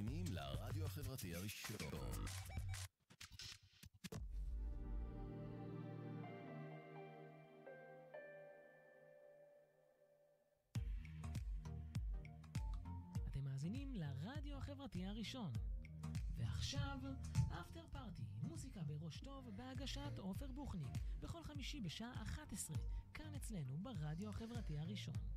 מאזינים לרדיו החברתי הראשון. אתם מאזינים לרדיו החברתי הראשון. ועכשיו, אפטר פארטי, מוזיקה בראש טוב בהגשת עופר בוכניק, בכל חמישי בשעה 11, כאן אצלנו ברדיו החברתי הראשון.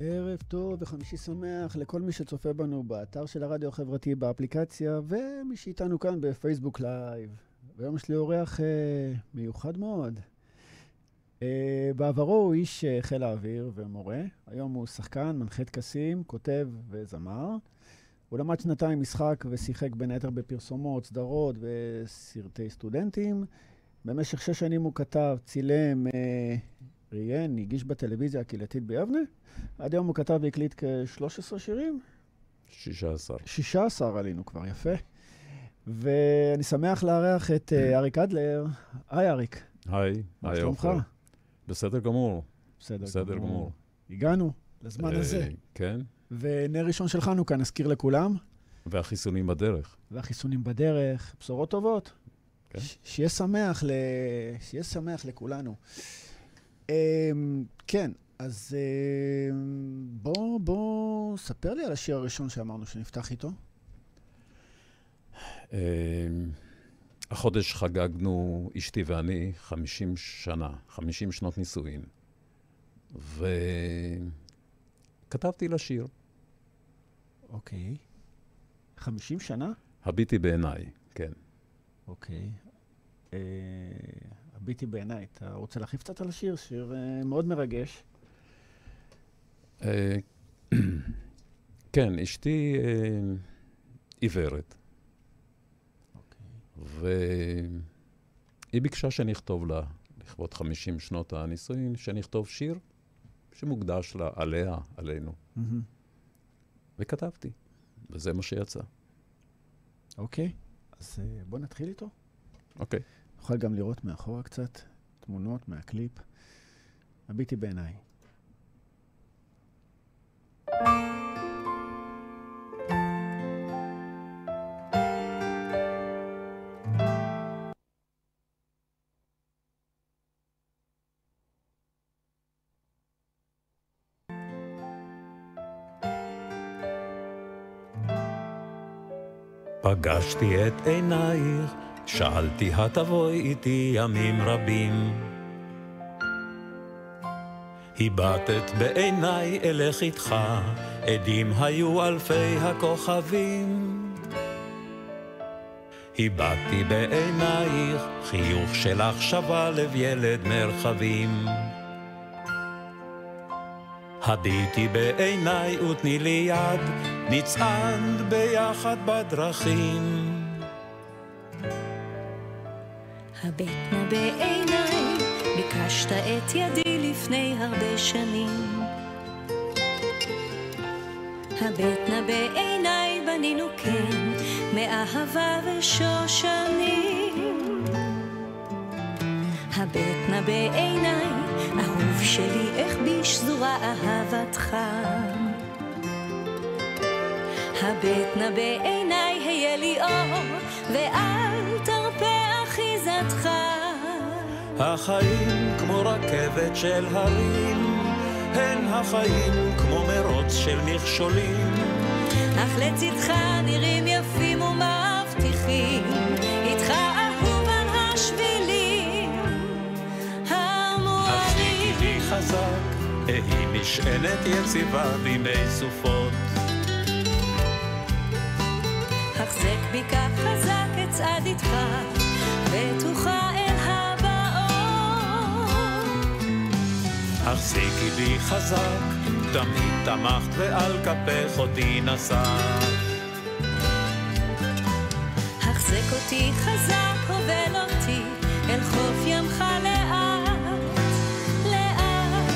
ערב טוב וחמישי שמח לכל מי שצופה בנו באתר של הרדיו החברתי באפליקציה, ומי שאיתנו כאן בפייסבוק live. והיום יש לי אורח אה, מיוחד מאוד. אה, בעברו הוא איש אה, חיל האוויר ומורה, היום הוא שחקן, מנחה טקסים, כותב וזמר. הוא למד שנתיים משחק ושיחק בין היתר בפרסומות, סדרות וסרטי סטודנטים. במשך שש שנים הוא כתב, צילם, אה, ראיין, הגיש בטלוויזיה הקהילתית ביבנה. עד היום הוא כתב והקליט כ-13 שירים. 16. 16 עלינו כבר, יפה. ואני שמח לארח את אה, אריק אדלר. היי, אריק. היי, היי? עופר. בסדר גמור. בסדר, בסדר גמור. הגענו לזמן אה, הזה. כן, ונר ראשון של חנוכה, נזכיר לכולם. והחיסונים בדרך. והחיסונים בדרך, בשורות טובות. כן. ש- שיהיה שמח, ל... שיהיה שמח לכולנו. Um, כן, אז um, בוא, בוא, ספר לי על השיר הראשון שאמרנו שנפתח איתו. אה, החודש חגגנו, אשתי ואני, 50 שנה, 50 שנות נישואין. וכתבתי לה שיר, אוקיי. 50 שנה? הביטי בעיניי, כן. אוקיי. אה, הביטי בעיניי. אתה רוצה להרחיב קצת על השיר? שיר אה, מאוד מרגש. אה, כן, אשתי אה, עיוורת, אוקיי. והיא ביקשה שנכתוב לה, לכבוד 50 שנות הנישואין, שנכתוב שיר שמוקדש לה, עליה, עלינו. וכתבתי, וזה מה שיצא. אוקיי. אז בוא נתחיל איתו. אוקיי. נוכל גם לראות מאחורה קצת תמונות מהקליפ. הביטי בעיניי. פגשתי את עינייך, שאלתי התבואי איתי ימים רבים. הבטת בעיניי אלך איתך, עדים היו אלפי הכוכבים. הבטתי בעינייך, חיוך שלך שווה לב ילד מרחבים. הביטי בעיניי ותני לי יד, נצעד ביחד בדרכים. הבט נא בעיניי, ביקשת את ידי לפני הרבה שנים. הבט נא בעיניי, בנינו כן, מאהבה ושושנים. הבט נא בעיניי, אהוב שלי, איך בי שזורה אהבתך. הבט נא בעיניי, היה לי אור, ואל תרפה אחיזתך. החיים כמו רכבת של הרים, הן החיים כמו מרוץ של מכשולים. אך לצדך נראים יפים ומבטיחים, איתך אהוב על השבילים החזיקי המוארים. בי חזק, אהי משענת יציבה בימי סופות. החזק בי כך חזק אצעד איתך, בטוחה אל הבאות. החזיקי בי חזק, תמיד תמכת ועל כפך אותי נשאת. החזק אותי חזק, הובל אותי אל חוף ימך לאט, לאט.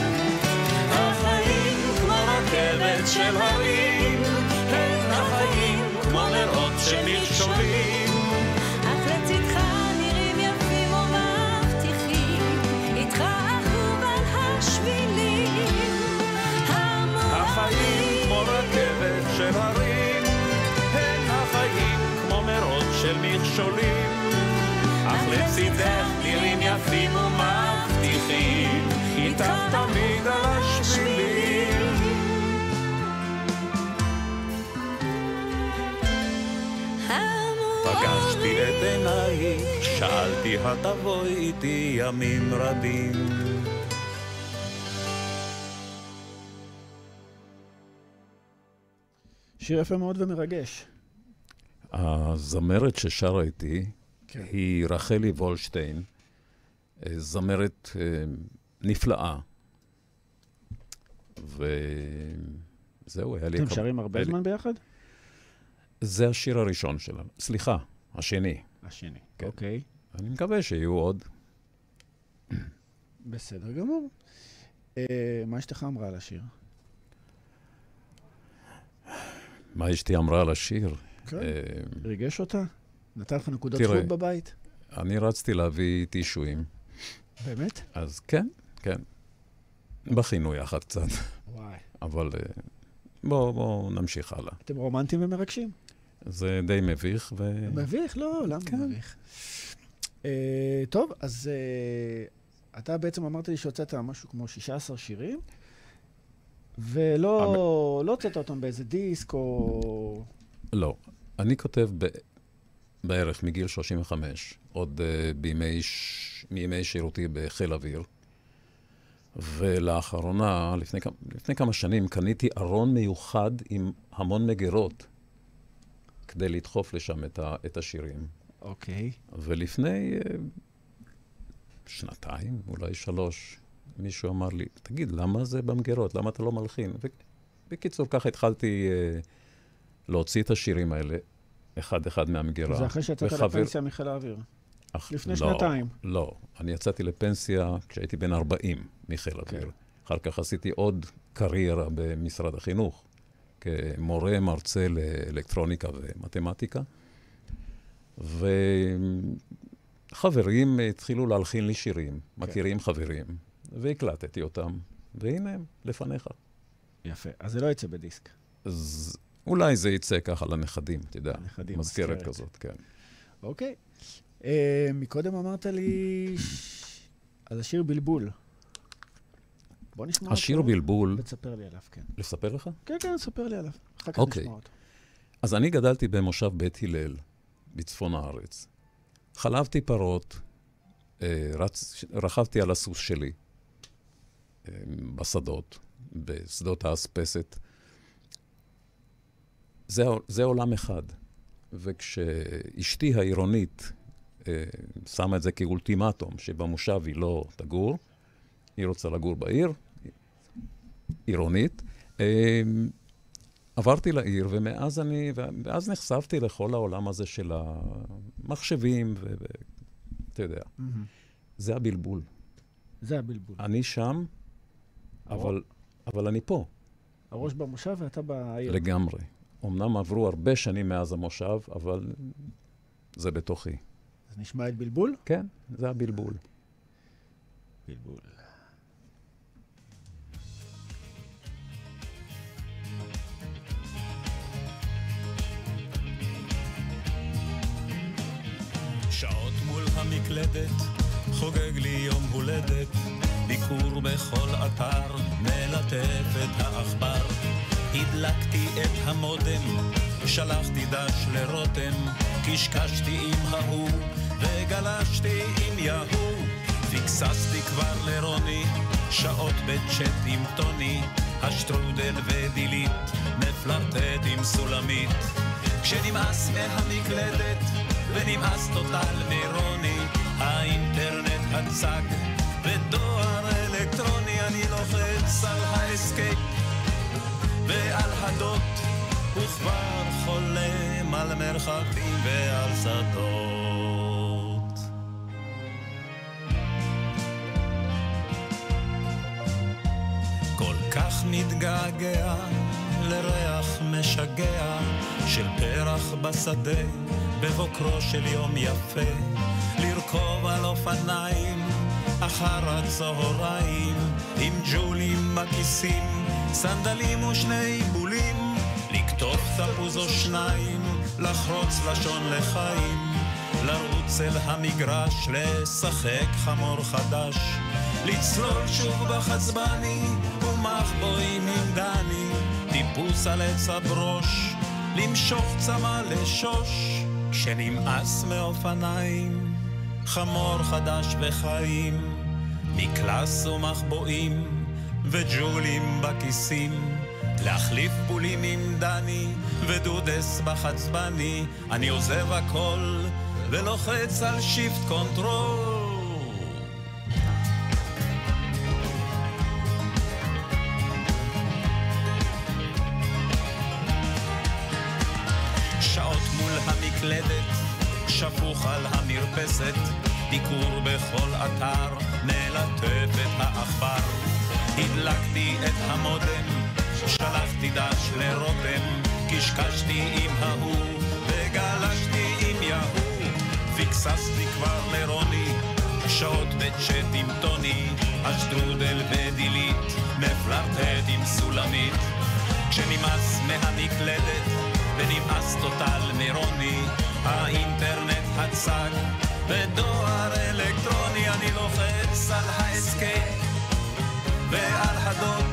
החיים כמו רכבת של הרים, הן החיים כמו מרוץ של מכשולים, אך לצידך נראים יפים ומבטיחים, איתך תמיד על השבילים. פגשתי את עינייך, שאלתי התבואי איתי ימים רבים. שיר יפה מאוד ומרגש. הזמרת ששרה איתי כן. היא רחלי וולשטיין, אה, זמרת אה, נפלאה. וזהו, היה לי... אתם שרים הרבה היה זמן ביחד? זה השיר הראשון שלנו. סליחה, השני. השני. כן. אוקיי, אני מקווה שיהיו עוד. בסדר גמור. אה, מה אשתך אמרה על השיר? מה אשתי אמרה על השיר? כן. אה, ריגש אותה? נתן לך נקודות תראה. זכות בבית? אני רצתי להביא טישואים, באמת? אז כן, כן. בכינו יחד קצת, וואי. אבל אה, בואו בוא נמשיך הלאה. אתם רומנטיים ומרגשים. זה די מביך, ו... מביך? לא, למה כן. מביך? אה, טוב, אז אה, אתה בעצם אמרת לי שהוצאת משהו כמו 16 שירים, ולא לא הוצאת אותם באיזה דיסק או... לא. אני כותב ב... בערך מגיל 35, עוד uh, בימי, ש... מימי שירותי בחיל אוויר. ולאחרונה, לפני, כמה- לפני כמה שנים, קניתי ארון מיוחד עם המון מגירות, כדי לדחוף לשם את, ה... את השירים. אוקיי. ולפני uh, שנתיים, אולי שלוש, מישהו אמר לי, תגיד, למה זה במגירות? למה אתה לא מלחין? ובקיצור, ככה התחלתי uh, להוציא את השירים האלה, אחד-אחד מהמגירה. זה אחרי שיצאת וחבר- לפנסיה מחיל האוויר. אך, לפני לא, שנתיים. לא, אני יצאתי לפנסיה כשהייתי בן 40 מחיל אוויר. כן. אחר כך עשיתי עוד קריירה במשרד החינוך, כמורה, מרצה לאלקטרוניקה ומתמטיקה. וחברים התחילו להלחין לי שירים, כן. מכירים חברים, והקלטתי אותם, והנה הם, לפניך. יפה. אז זה לא יצא בדיסק. אז אולי זה יצא ככה לנכדים, אתה יודע, לנכדים, מזכרת מזכרת. כזאת, כן. אוקיי. אה, מקודם אמרת לי על השיר בלבול. בוא נשמע אותו. השיר בלבול, ותספר לי עליו, כן. לספר לך? כן, כן, ספר לי עליו. אחר כך אוקיי. נשמע אותו. אז אני גדלתי במושב בית הלל, בצפון הארץ. חלבתי פרות, אה, רצ... רכבתי על הסוס שלי אה, בשדות, בשדות האספסת. זה, זה עולם אחד. וכשאשתי העירונית אה, שמה את זה כאולטימטום, שבמושב היא לא תגור, היא רוצה לגור בעיר, עירונית, אה, עברתי לעיר, ומאז אני, ואז נחשפתי לכל העולם הזה של המחשבים, ואתה יודע, מהמם. זה הבלבול. זה הבלבול. אני שם, אבל, אבל אני פה, הראש במושב ואתה בעיר. לגמרי. אמנם עברו הרבה שנים מאז המושב, אבל זה בתוכי. אז נשמע את בלבול? כן, זה הבלבול. בלבול. שעות מול המקלדת, חוגג לי יום הולדת, ביקור בכל אתר, מלטף את העכבר. הדלקתי את המודם, שלחתי דש לרותם, קשקשתי עם ההוא, וגלשתי עם יהוא. פיקססתי כבר לרוני, שעות בצ'אט עם טוני, השטרודל ודילית, מפלרטט עם סולמית. כשנמאס מהמקלדת, ונמאס טוטל מרוני, האינטרנט הצג, ודואר אלקטרוני, אני לוחץ על ה escape ועל הדות, וכבר חולם על מרחבים ועל שדות. כל כך מתגעגע לריח משגע של פרח בשדה בבוקרו של יום יפה לרכוב על אופניים אחר הצהריים עם ג'ולים בכיסים סנדלים ושני בולים לקטוף תפוז או שניים לחרוץ לשון לחיים לרוץ אל המגרש, לשחק חמור חדש, לצלול שוב בחצבני, ומחבואים עם דני, טיפוס על עץ הברוש, למשוך צמא לשוש, כשנמאס מאופניים, חמור חדש וחיים, מקלס ומחבואים, וג'ולים בכיסים. להחליף בולים עם דני ודודס בחצבני, אני עוזב הכל ולוחץ על שיפט קונטרול. שעות מול המקלדת, שפוך על המרפסת, ביקור בכל אתר, מלטף את העכבר. הדלקתי את המודם, שלחתי דש לרותם, קשקשתי עם ההוא, וגלשתי עם יהוא. פיקססתי כבר לרוני, שעות בצ'אט עם טוני, אשטרודל ודילית, מפלרטט עם סולמית. כשנמאס מהמקלדת, ונמאס טוטל מרוני, האינטרנט הצג, בדואר אלקטרוני אני לוחץ על האסקייפ ועל הדוד,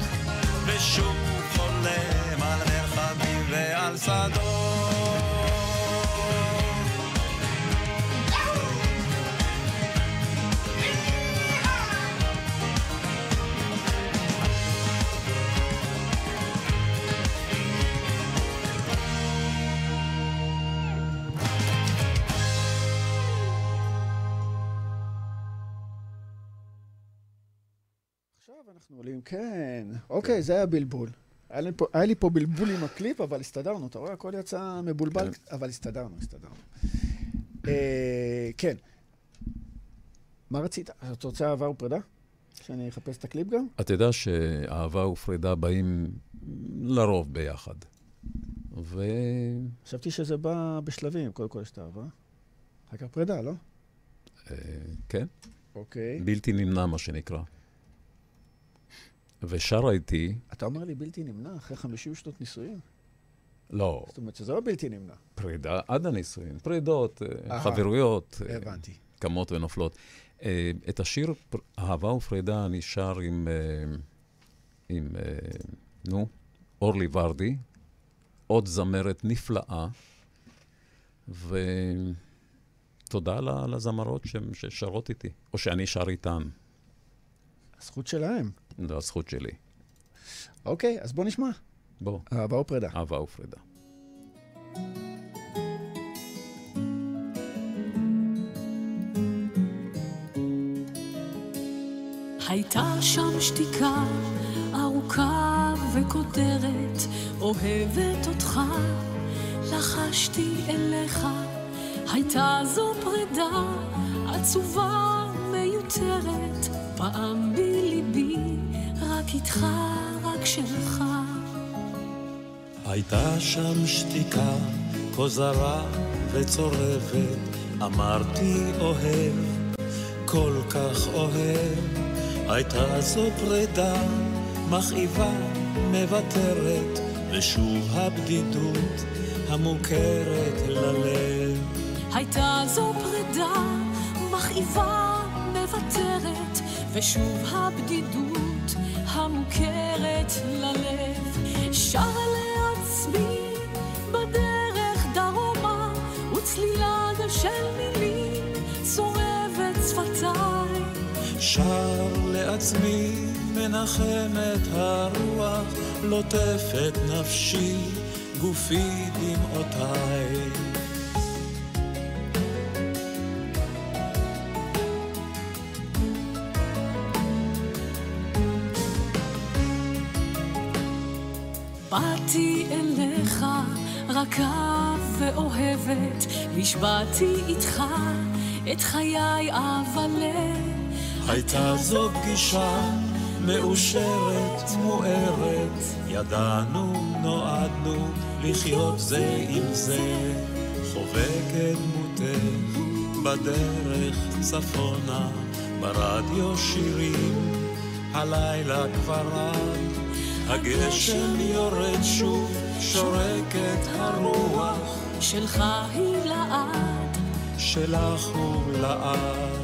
ושוב חולם על מרחבים ועל שדות. אנחנו עולים, כן. אוקיי, זה היה בלבול. היה לי, פה, היה לי פה בלבול עם הקליפ, אבל הסתדרנו. אתה רואה, הכל יצא מבולבל, כן. אבל הסתדרנו, הסתדרנו. אה, כן. מה רצית? אתה רוצה אהבה ופרידה? שאני אחפש את הקליפ גם? אתה יודע שאהבה ופרידה באים לרוב ביחד. ו... חשבתי שזה בא בשלבים. קודם כל יש את האהבה. אחר כך פרידה, לא? אה, כן, אוקיי. בלתי נמנע, מה שנקרא. ושרה איתי, אתה אומר לי בלתי נמנע אחרי 50 שנות נישואים? לא, זאת אומרת שזה לא בלתי נמנע. פרידה עד הנישואין, פרידות, אה. חברויות, אה, הבנתי. קמות ונופלות. אה, את השיר אהבה ופרידה אני שר עם, אה, עם נו, אורלי ורדי, עוד זמרת נפלאה, ותודה לזמרות ששרות איתי, או שאני שר איתן, הזכות שלהם. זו הזכות שלי. אוקיי, אז בוא נשמע. בוא, אהבה ופרידה. אהבה ופרידה. הייתה שם שתיקה ארוכה וכותרת, אוהבת אותך, לחשתי אליך. הייתה זו פרידה עצובה מיותרת, פעם בליבי, רק איתך, רק שלך. הייתה שם שתיקה, כה זרה וצורבת, אמרתי אוהב, כל כך אוהב. הייתה זו פרידה, מכאיבה, מוותרת, ושוב הבדידות המוכרת ללב. הייתה זו פרידה מכאיבה, מוותרת, ושוב הבדידות המוכרת ללב. שר לעצמי בדרך דרומה, וצלילה של מילים צורבת שפתיי. שר לעצמי, מנחמת הרוח, לוטפת נפשי, גופי דמעותיי. באתי אליך רכה ואוהבת, נשבעתי איתך את חיי אבלה. הייתה זו פגישה מאושרת, מוארת, ידענו, נועדנו לחיות זה עם זה. חובקת דמותך בדרך צפונה, ברדיו שירים, הלילה כבר רב. הגשם יורד שוב, שורקת הרוח, שלך היא לעד. שלך הוא לעד.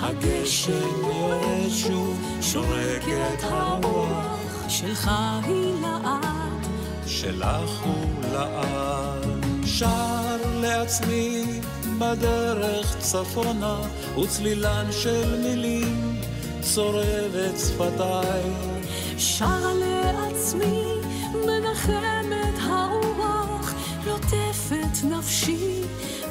הגשם יורד שוב, שורקת הרוח, שלך היא לעד, שלך הוא לעד. שר לעצמי בדרך צפונה, וצלילן של מילים צורב את שפתיי. שרה לעצמי, מנחמת הרוח, לוטפת נפשי,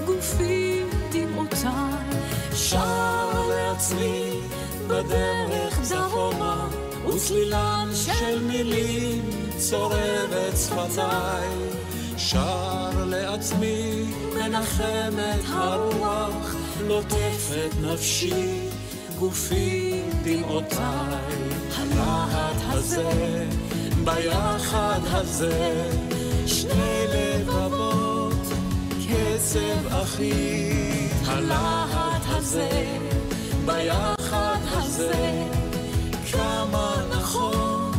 גופי דמעותיי. שר לעצמי בדרך צפונה, וצלילן של מילים צורב את שפתיי. שר לעצמי, מנחמת הרוח, לוטפת נפשי, גופי דמעותיי. הלהט הזה, ביחד הזה, שני לבבות, קצב אחי. הלהט הזה, ביחד הזה, כמה נכון,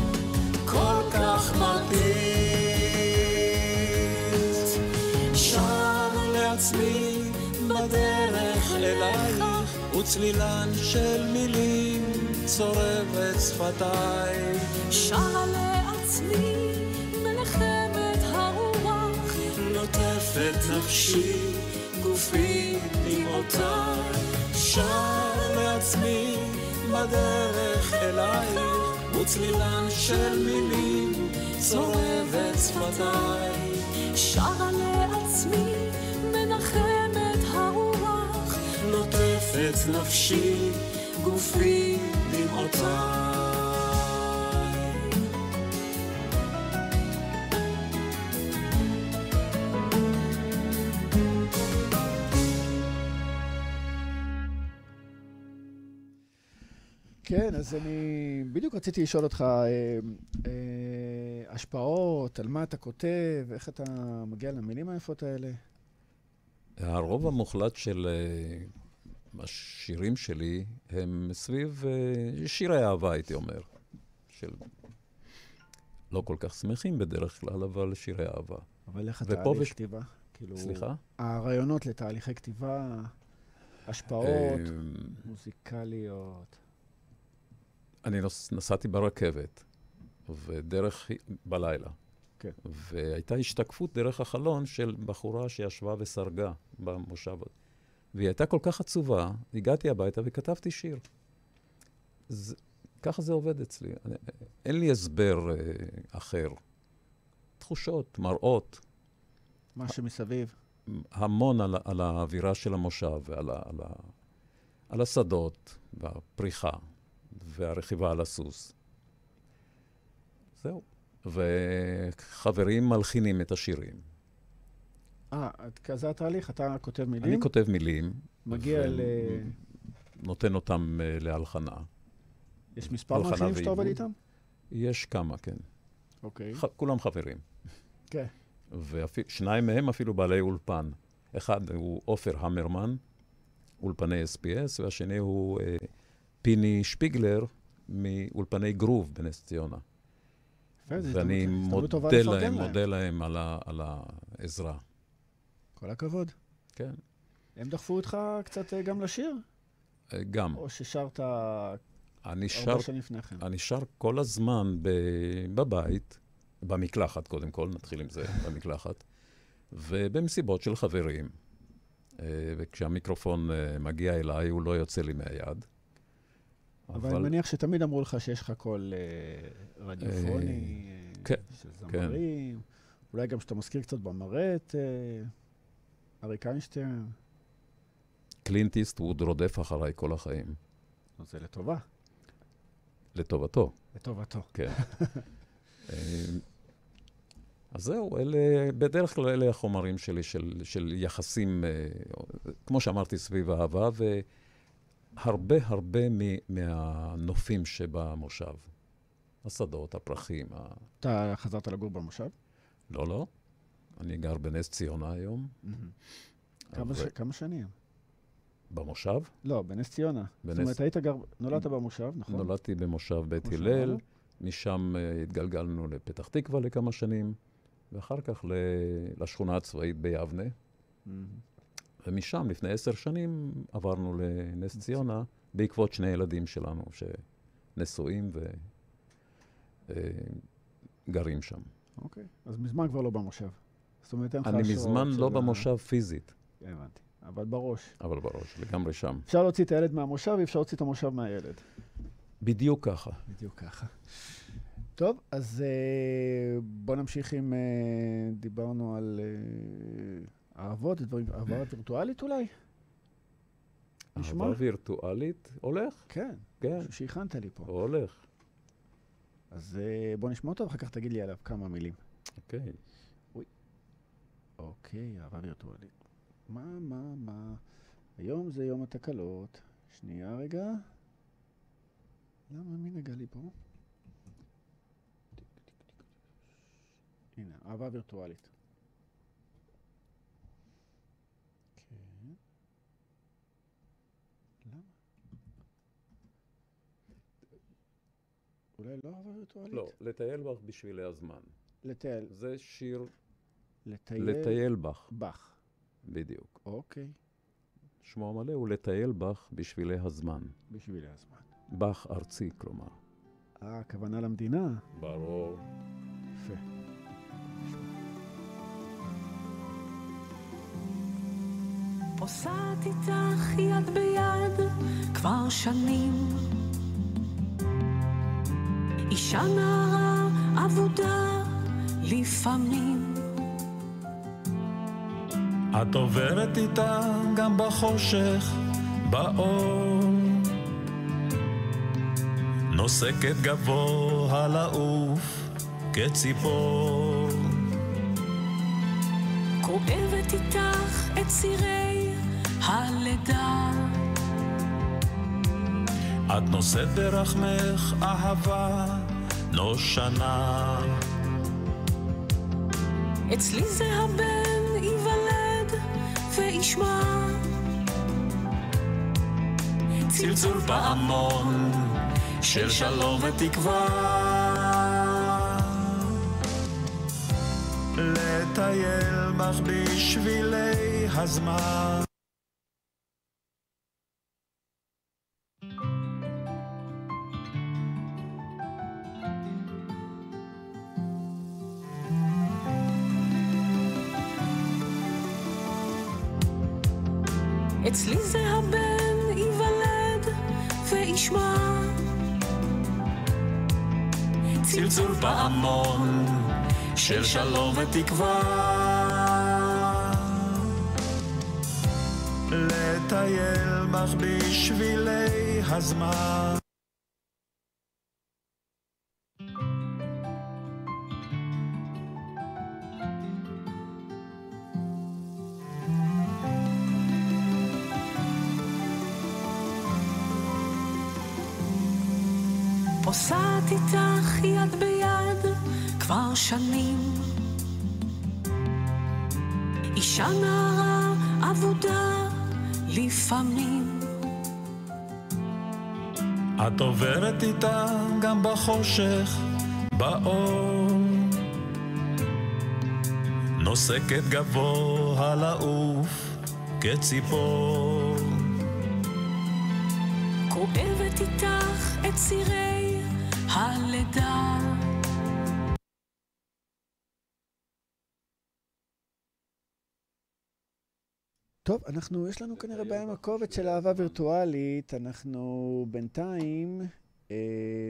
כל כך מרטיט. שר לעצמי בדרך אלייך, וצלילן של מילים צורב את שפתיי. שרה לעצמי, מנחמת הרוח, לוטפת נפשי, גופי דמעותיי. שר לעצמי בדרך אלייך, וצלילן של מילים צורב את שפתיי. שרה לעצמי, מנחמת הרוח, לוטפת נפשי, גופי דמעותיי. אז אני בדיוק רציתי לשאול אותך, אה, אה, השפעות, על מה אתה כותב, איך אתה מגיע למילים היפות האלה? הרוב המוחלט של uh, השירים שלי הם סביב uh, שירי אהבה, הייתי אומר. של... לא כל כך שמחים בדרך כלל, אבל שירי אהבה. אבל איך התהליך וש- כתיבה? כאילו, סליחה? הרעיונות לתהליכי כתיבה, השפעות, אה, מוזיקליות. אני נוס, נסעתי ברכבת, ודרך, בלילה. כן. והייתה השתקפות דרך החלון של בחורה שישבה וסרגה במושב. והיא הייתה כל כך עצובה, הגעתי הביתה וכתבתי שיר. זה, ככה זה עובד אצלי. אני, אין לי הסבר אה, אחר. תחושות, מראות, מה שמסביב. המון על, על האווירה של המושב ועל על ה, על השדות והפריחה והרכיבה על הסוס. זהו. וחברים מלחינים את השירים. אה, כזה התהליך, אתה כותב מילים, אני כותב מילים, מגיע ו- ל... נותן אותם uh, להלחנה. יש מספר מלחינים שאתה עובד. איתם? יש כמה, כן. אוקיי. ח- כולם חברים. כן. ושניים מהם אפילו בעלי אולפן. אחד הוא עופר המרמן, אולפני SPS, והשני הוא אה, פיני שפיגלר מאולפני גרוב בנס ציונה. ואני מודה להם, מודה להם על, ה, על העזרה. כל הכבוד. כן, הם דחפו אותך קצת אה, גם לשיר? אה, גם. או ששרת אני שר, הרבה שנים לפני כן? אני שר כל הזמן ב, בבית, במקלחת קודם כל, נתחיל עם זה, במקלחת, ובמסיבות של חברים. אה, וכשהמיקרופון מגיע אליי, הוא לא יוצא לי מהיד. אבל אני מניח שתמיד אמרו לך שיש לך קול אה, רדיופוני, אה, כן, של זמרים, אולי גם שאתה מזכיר קצת במראה את אה, אריק איינשטיין, קלינט איסטווד רודף אחריי כל החיים, זה לטובה, לטובתו, לטובתו. כן. אה, אז זהו, אלה, בדרך כלל אלה החומרים שלי של, של יחסים, אה, כמו שאמרתי, סביב אהבה, והרבה הרבה מ- מהנופים שבמושב. השדות, הפרחים, ה... אתה חזרת לגור במושב? לא, לא. אני גר בנס ציונה היום. כמה ש- כמה שנים? במושב. לא, בנס ציונה. זאת בנס- אומרת, היית גר, נולדת במושב, נכון? נולדתי במושב בית הלל. משם אה, התגלגלנו לפתח תקווה לכמה שנים, ואחר כך ל- לשכונה הצבאית ביבנה. ומשם, לפני עשר שנים, עברנו לנס ציונה, בעקבות שני ילדים שלנו שנשואים וגרים שם. אוקיי. אז מזמן כבר לא במושב. זאת אומרת, אין לך אני מזמן לא במושב פיזית, הבנתי. אבל בראש. אבל בראש, לגמרי שם. אפשר להוציא את הילד מהמושב, אפשר להוציא את המושב מהילד. בדיוק ככה. בדיוק ככה. טוב, אז אה, בוא נמשיך עם... אה, דיברנו על אה, אהבות, דברים, אהבה וירטואלית אולי? נשמע? אהבה וירטואלית, הולך, כן, כן, שהכנת לי פה. הולך. אז אה, בוא נשמע אותו, ואחר כך תגיד לי עליו כמה מילים. אוקיי. אוקיי, אהבה וירטואלית. מה, מה, מה? היום זה יום התקלות. שנייה רגע. למה, מי נגע לי פה? הנה, אהבה וירטואלית. אולי לא אהבה וירטואלית? לא, לטייל בך בשבילי הזמן. לטייל. זה שיר לטייל. לטייל בך, בך. בדיוק. אוקיי, שמו המלא הוא לטייל בך בשבילי הזמן. בשבילי הזמן. בך ארצי, כלומר. אה, הכוונה למדינה? ברור. יפה. פוסעת איתך יד ביד כבר שנים. אישה נערה אבודה לפעמים. את עוברת איתה גם בחושך, באור. נוסקת גבוה לעוף כציפור. כואבת איתך את צירי הלידה. את נושאת ברחמך אהבה נושנה. אצלי זה הבן ייוולד וישמע. צלצול פעמון של שלום ותקווה. לטייל בך בשבילי הזמן. אצלי זה הבן ייוולד וישמע. צלצול פעמון של שלום ותקווה. לטייל בך בשבילי הזמן. בחושך, באור. נוסקת גבוה לעוף כציפור. כואבת איתך את צירי הלידה. טוב, אנחנו, יש לנו כנראה בעיה עם הקובץ של אהבה וירטואלית. אנחנו בינתיים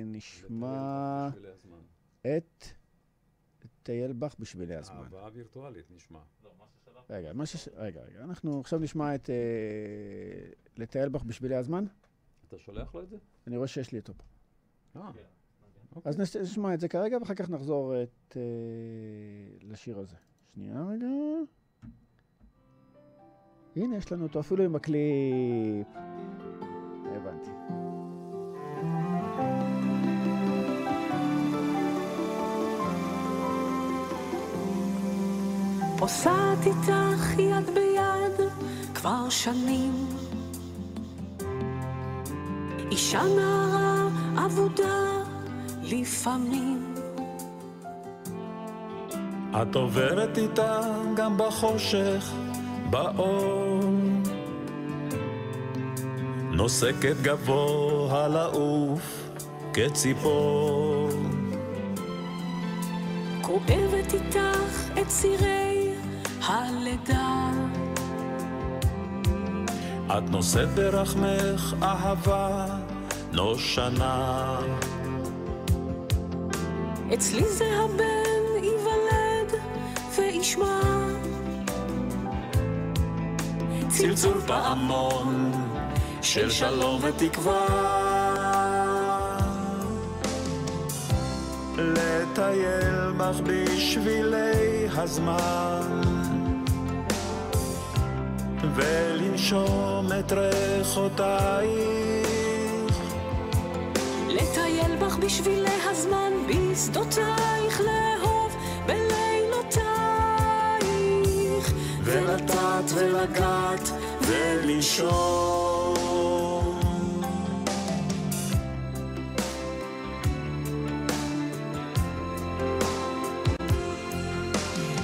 נשמע בשבילי הזמן. את טייל בך בשבילי הזמן. אהבה וירטואלית נשמע. רגע, מה ש... רגע, רגע. אנחנו עכשיו נשמע את אה, לטייל בך בשבילי הזמן. אתה שולח לו את זה? אני רואה שיש לי אותו פה. אה, אז נש- נשמע את זה כרגע, ואחר כך נחזור את, אה, לשיר הזה. שנייה רגע. הנה, יש לנו אותו אפילו עם הקליפ. פוסעת איתך יד ביד כבר שנים. אישה נערה אבודה לפעמים. את עוברת איתה גם בחושך, באור. נוסקת גבוה לעוף כציפור. כואבת איתך את צירי הלידה. את נושאת ברחמך אהבה נושנה. אצלי זה הבן ייוולד וישמע. צלצול פעמון של שלום ותקווה. לטייל בך בשבילי הזמן ולנשום את ריחותייך לטייל בך בשבילי הזמן, בשדותייך לאהוב בלילותייך. ולטעת ולגעת ולנשום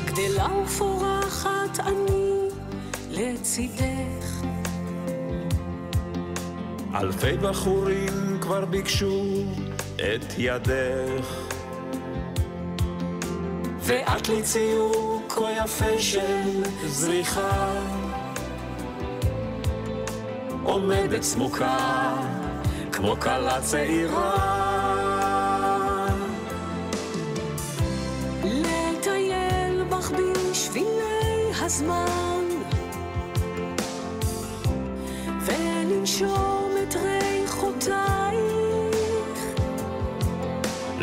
גדלה ופורחת אני לצידך. אלפי בחורים כבר ביקשו את ידך. ואת לי ציור כה יפה של זריחה. עומדת סמוקה כמו כלה צעירה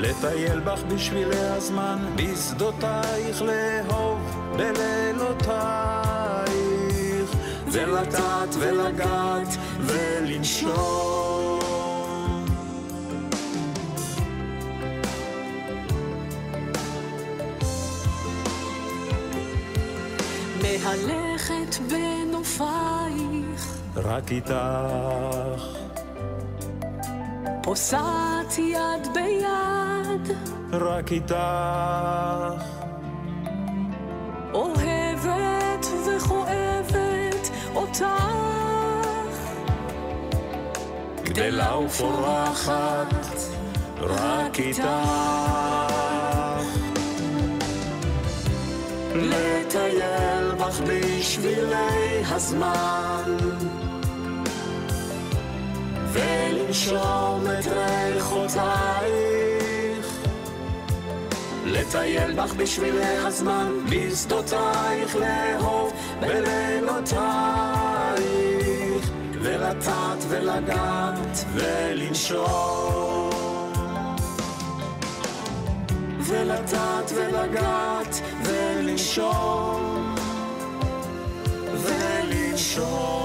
לטייל בך בשבילי הזמן בשדותייך לאהוב בלילותייך. ולטעת ולגעת ולנשום. מהלכת בנופייך. רק איתך. פוסעת יד ביד רק איתך. אוהבת וכואבת אותך. גדלה ופורחת רק איתך. לטייל בך בשבילי הזמן. ולנשום את ריחותייך לטייל בך בשבילי הזמן בשדותייך לאהוב בלילותייך ולטעת ולגעת ולנשום. ולטעת ולגעת ולנשום. ולנשום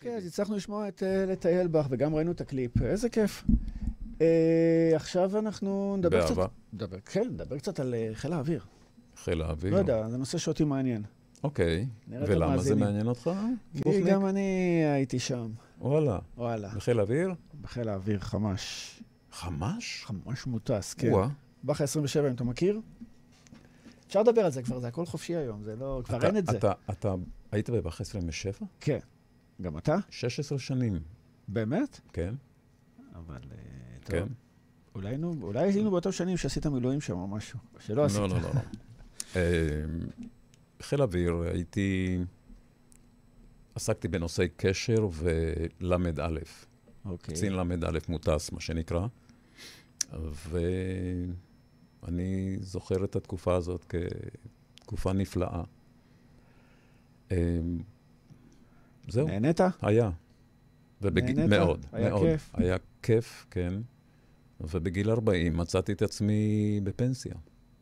אוקיי, אז הצלחנו לשמוע את אה, לטייל בך, וגם ראינו את הקליפ. איזה כיף. אה, עכשיו אנחנו נדבר קצת... באהבה. נדבר, כן, נדבר קצת על אה, חיל האוויר. חיל האוויר. לא יודע, זה נושא שאותי מעניין. אוקיי. ולמה זה. מעניין אותך? כי? גם אני הייתי שם. וואלה. וואלה, בחיל האוויר? בחיל האוויר חמש. חמש? חמש מוטס, כן. וואה. באחה 27, אם אתה מכיר? אפשר לדבר על זה כבר, זה הכל חופשי היום, זה לא... כבר אין את זה. אתה, היית בבאח 27? כן. גם אתה? 16 שנים, באמת? כן? אבל... אה, טוב. כן. אולי היינו, אולי היינו באותו שנים שעשית מילואים שם או משהו, שלא עשית. לא, לא, לא. לא. חיל האוויר, הייתי... עסקתי בנושאי קשר ול"א, אוקיי. קצין ל"א מוטס, מה שנקרא. ואני זוכר את התקופה הזאת כתקופה נפלאה. אה, זהו, נהנית? היה. ובג... נהנית? מאוד, היה מאוד. כיף? היה כיף, כן. ובגיל 40 מצאתי את עצמי בפנסיה.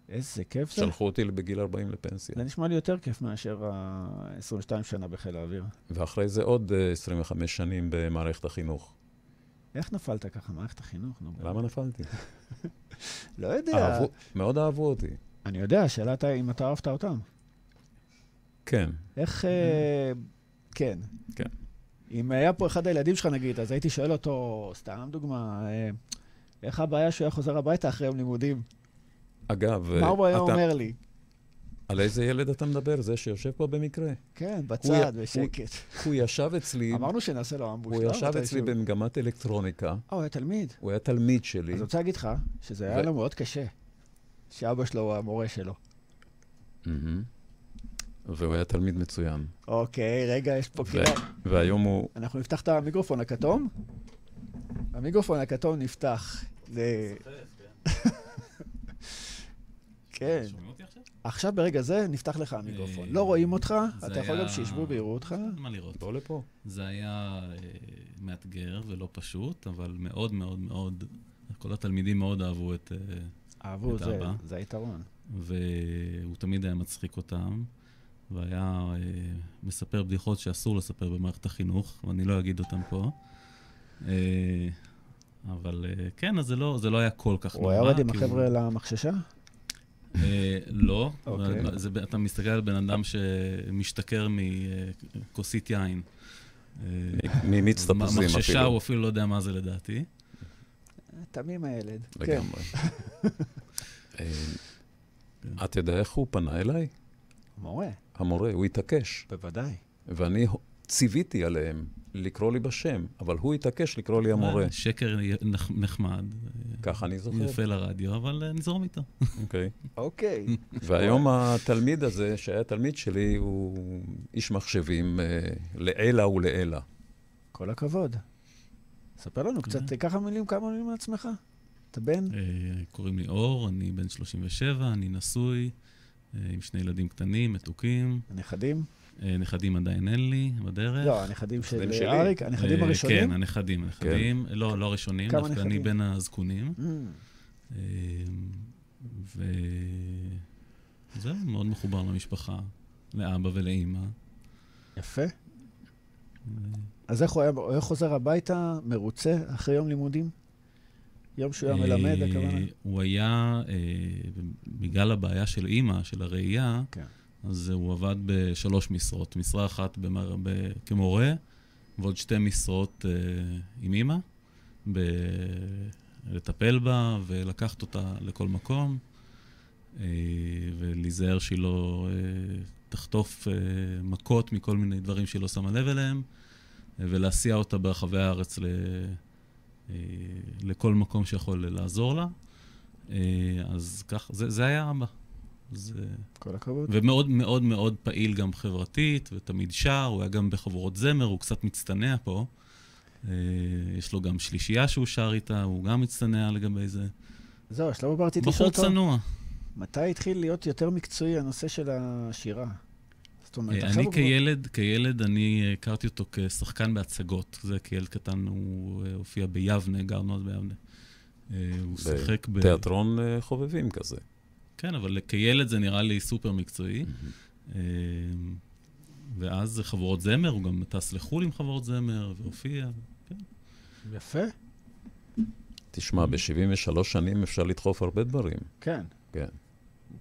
איזה כיף זה. שלחו אותי בגיל 40 לפנסיה. זה נשמע לי יותר כיף מאשר ה-22 שנה בחיל האוויר. ואחרי זה עוד אה, 25 שנים במערכת החינוך. איך נפלת ככה, מערכת החינוך? נו, למה נפלתי? לא יודע. אהבו, מאוד אהבו אותי. אני יודע, השאלה הייתה אם אתה אהבת אותם. כן, איך... אה, כן. כן. אם היה פה אחד הילדים שלך, נגיד, אז הייתי שואל אותו, סתם דוגמה, אה, איך הבעיה שהוא היה חוזר הביתה אחרי יום לימודים? אגב, מה הוא היה אומר לי? על איזה ילד אתה מדבר? זה שיושב פה במקרה. כן, הוא בצד, י- בשקט. הוא ישב אצלי, אמרנו שנעשה לו אמבוש, הוא לא? ישב אצלי. במגמת אלקטרוניקה, אה, הוא היה תלמיד. הוא היה תלמיד שלי. אז אני רוצה להגיד לך שזה היה ו- לו מאוד קשה, שאבא שלו הוא המורה שלו. והוא היה תלמיד מצוין. אוקיי, רגע, יש פה ו- קריאה. והיום הוא... אנחנו נפתח את המיקרופון הכתום? המיקרופון הכתום נפתח. זה... כן. שומעים אותי עכשיו? עכשיו ברגע זה נפתח לך המיקרופון. אה, לא רואים אותך, אתה יכול גם שישבו ויראו אותך. מה לראות? בוא לפה. זה היה אה, מאתגר ולא פשוט, אבל מאוד מאוד מאוד, כל התלמידים מאוד אהבו את... אה, אהבו, את זה- אבא. זה היתרון. והוא תמיד היה מצחיק אותם, והיה אה, מספר בדיחות שאסור לספר במערכת החינוך, ואני לא אגיד אותם פה. אה, אבל אה, כן, אז זה לא, זה לא היה כל כך הוא היה נורא, יורד עם הוא- החבר'ה למחששה? אה, לא, אוקיי. אתה מסתכל על בן אדם שמשתכר מכוסית יין. ממיץ תפוזים מחששה, אפילו. הוא אפילו לא יודע מה זה לדעתי. תמים הילד. כן. לגמרי. אה, אתה יודע איך הוא פנה אליי? מורה, המורה, הוא התעקש. בוודאי. ואני ציוויתי עליהם לקרוא לי בשם, אבל הוא התעקש לקרוא לי המורה. אה, שקר נח- נחמד, ככה אני זוכר. יפה לרדיו, אבל אה, נזרום איתו. אוקיי. אוקיי. והיום התלמיד הזה, שהיה תלמיד שלי, הוא איש מחשבים אה, לעילא ולעילא. כל הכבוד. ספר לנו קצת, ככה מילים, כמה מילים על עצמך. אתה בן? קוראים לי אור, אני בן 37, אני נשוי, עם שני ילדים קטנים, מתוקים. הנכדים? אה, נכדים עדיין אין לי, בדרך. לא, הנכדים של. אריק, הנכדים אה, הראשונים? כן, הנכדים, הנכדים. לא, לא הראשונים, דווקא אני נכדים? בין הזקונים. Mm, אה, ו... זהו, מאוד מחובר למשפחה, לאבא ולאימא. יפה. אז איך הוא היה, הוא היה חוזר הביתה מרוצה אחרי יום לימודים? יום שהוא היה מלמד, אה, הכוונה? הוא היה, אה, בגלל הבעיה של אימא, של הראייה, כן. אז הוא עבד בשלוש משרות. משרה אחת במר... ב... כמורה, ועוד שתי משרות אה, עם אימא, ב... לטפל בה ולקחת אותה לכל מקום, ולהיזהר שהיא לא תחטוף מכות מכל מיני דברים שהיא לא שמה לב אליהם, ולהסיע אותה ברחבי הארץ ל... אה, לכל מקום שיכול לעזור לה. אה, אז כך, זה, זה היה אבא. זה... כל הכבוד. ומאוד מאוד מאוד פעיל גם חברתית, ותמיד שר, הוא היה גם בחבורות זמר, הוא קצת מצטנע פה. אה, יש לו גם שלישייה שהוא שר איתה, הוא גם מצטנע לגבי זה. זהו, שלמה בר רציתי בחור לשאול אותו, צנוע. מתי התחיל להיות יותר מקצועי הנושא של השירה? זאת אומרת, אה, עכשיו אני הוא כילד, כילד, אני הכרתי אותו כשחקן בהצגות. זה כילד קטן, הוא אה, הופיע ביבנה, גרנו אז ביבנה. אה, הוא שיחק ב... תיאטרון אה, חובבים כזה. כן, אבל כילד זה נראה לי סופר מקצועי. אה, ואז זה חבורות זמר, הוא גם טס לחו"ל עם חבורות זמר, והופיע. כן. כבר- יפה, תשמע, ב-73 שנים אפשר לדחוף הרבה דברים. כן. כן.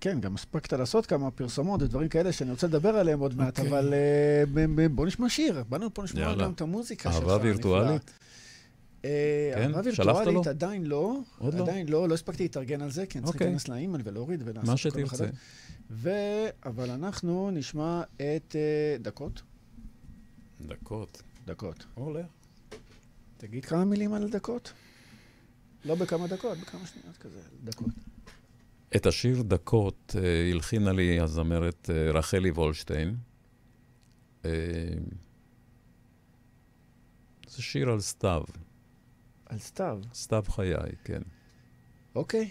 כן, גם הספקת לעשות כמה פרסומות ודברים כאלה שאני רוצה לדבר עליהם עוד מעט, אוקיי. אבל אה, בוא נשמע שיר. באנו פה לשמוע. גם את המוזיקה שלך. אהבה וירטואלית? אה, כן? אהבה וירטואלית לו? עדיין לא. לא? עדיין לא, לא הספקתי להתארגן על זה, כי אני צריך אוקיי. להיכנס לאימייל ולהוריד ולעשות מה כל שתרצה. מחדש. ו... אבל אנחנו נשמע את אה, דקות. דקות. דקות. הולך. תגיד כמה מילים על דקות. לא בכמה דקות, בכמה שניות כזה, דקות. את השיר דקות אה, הלחינה לי הזמרת אה, רחלי וולשטיין. אה, זה שיר על סתיו, על סתיו. סתיו חיי, כן. אוקיי.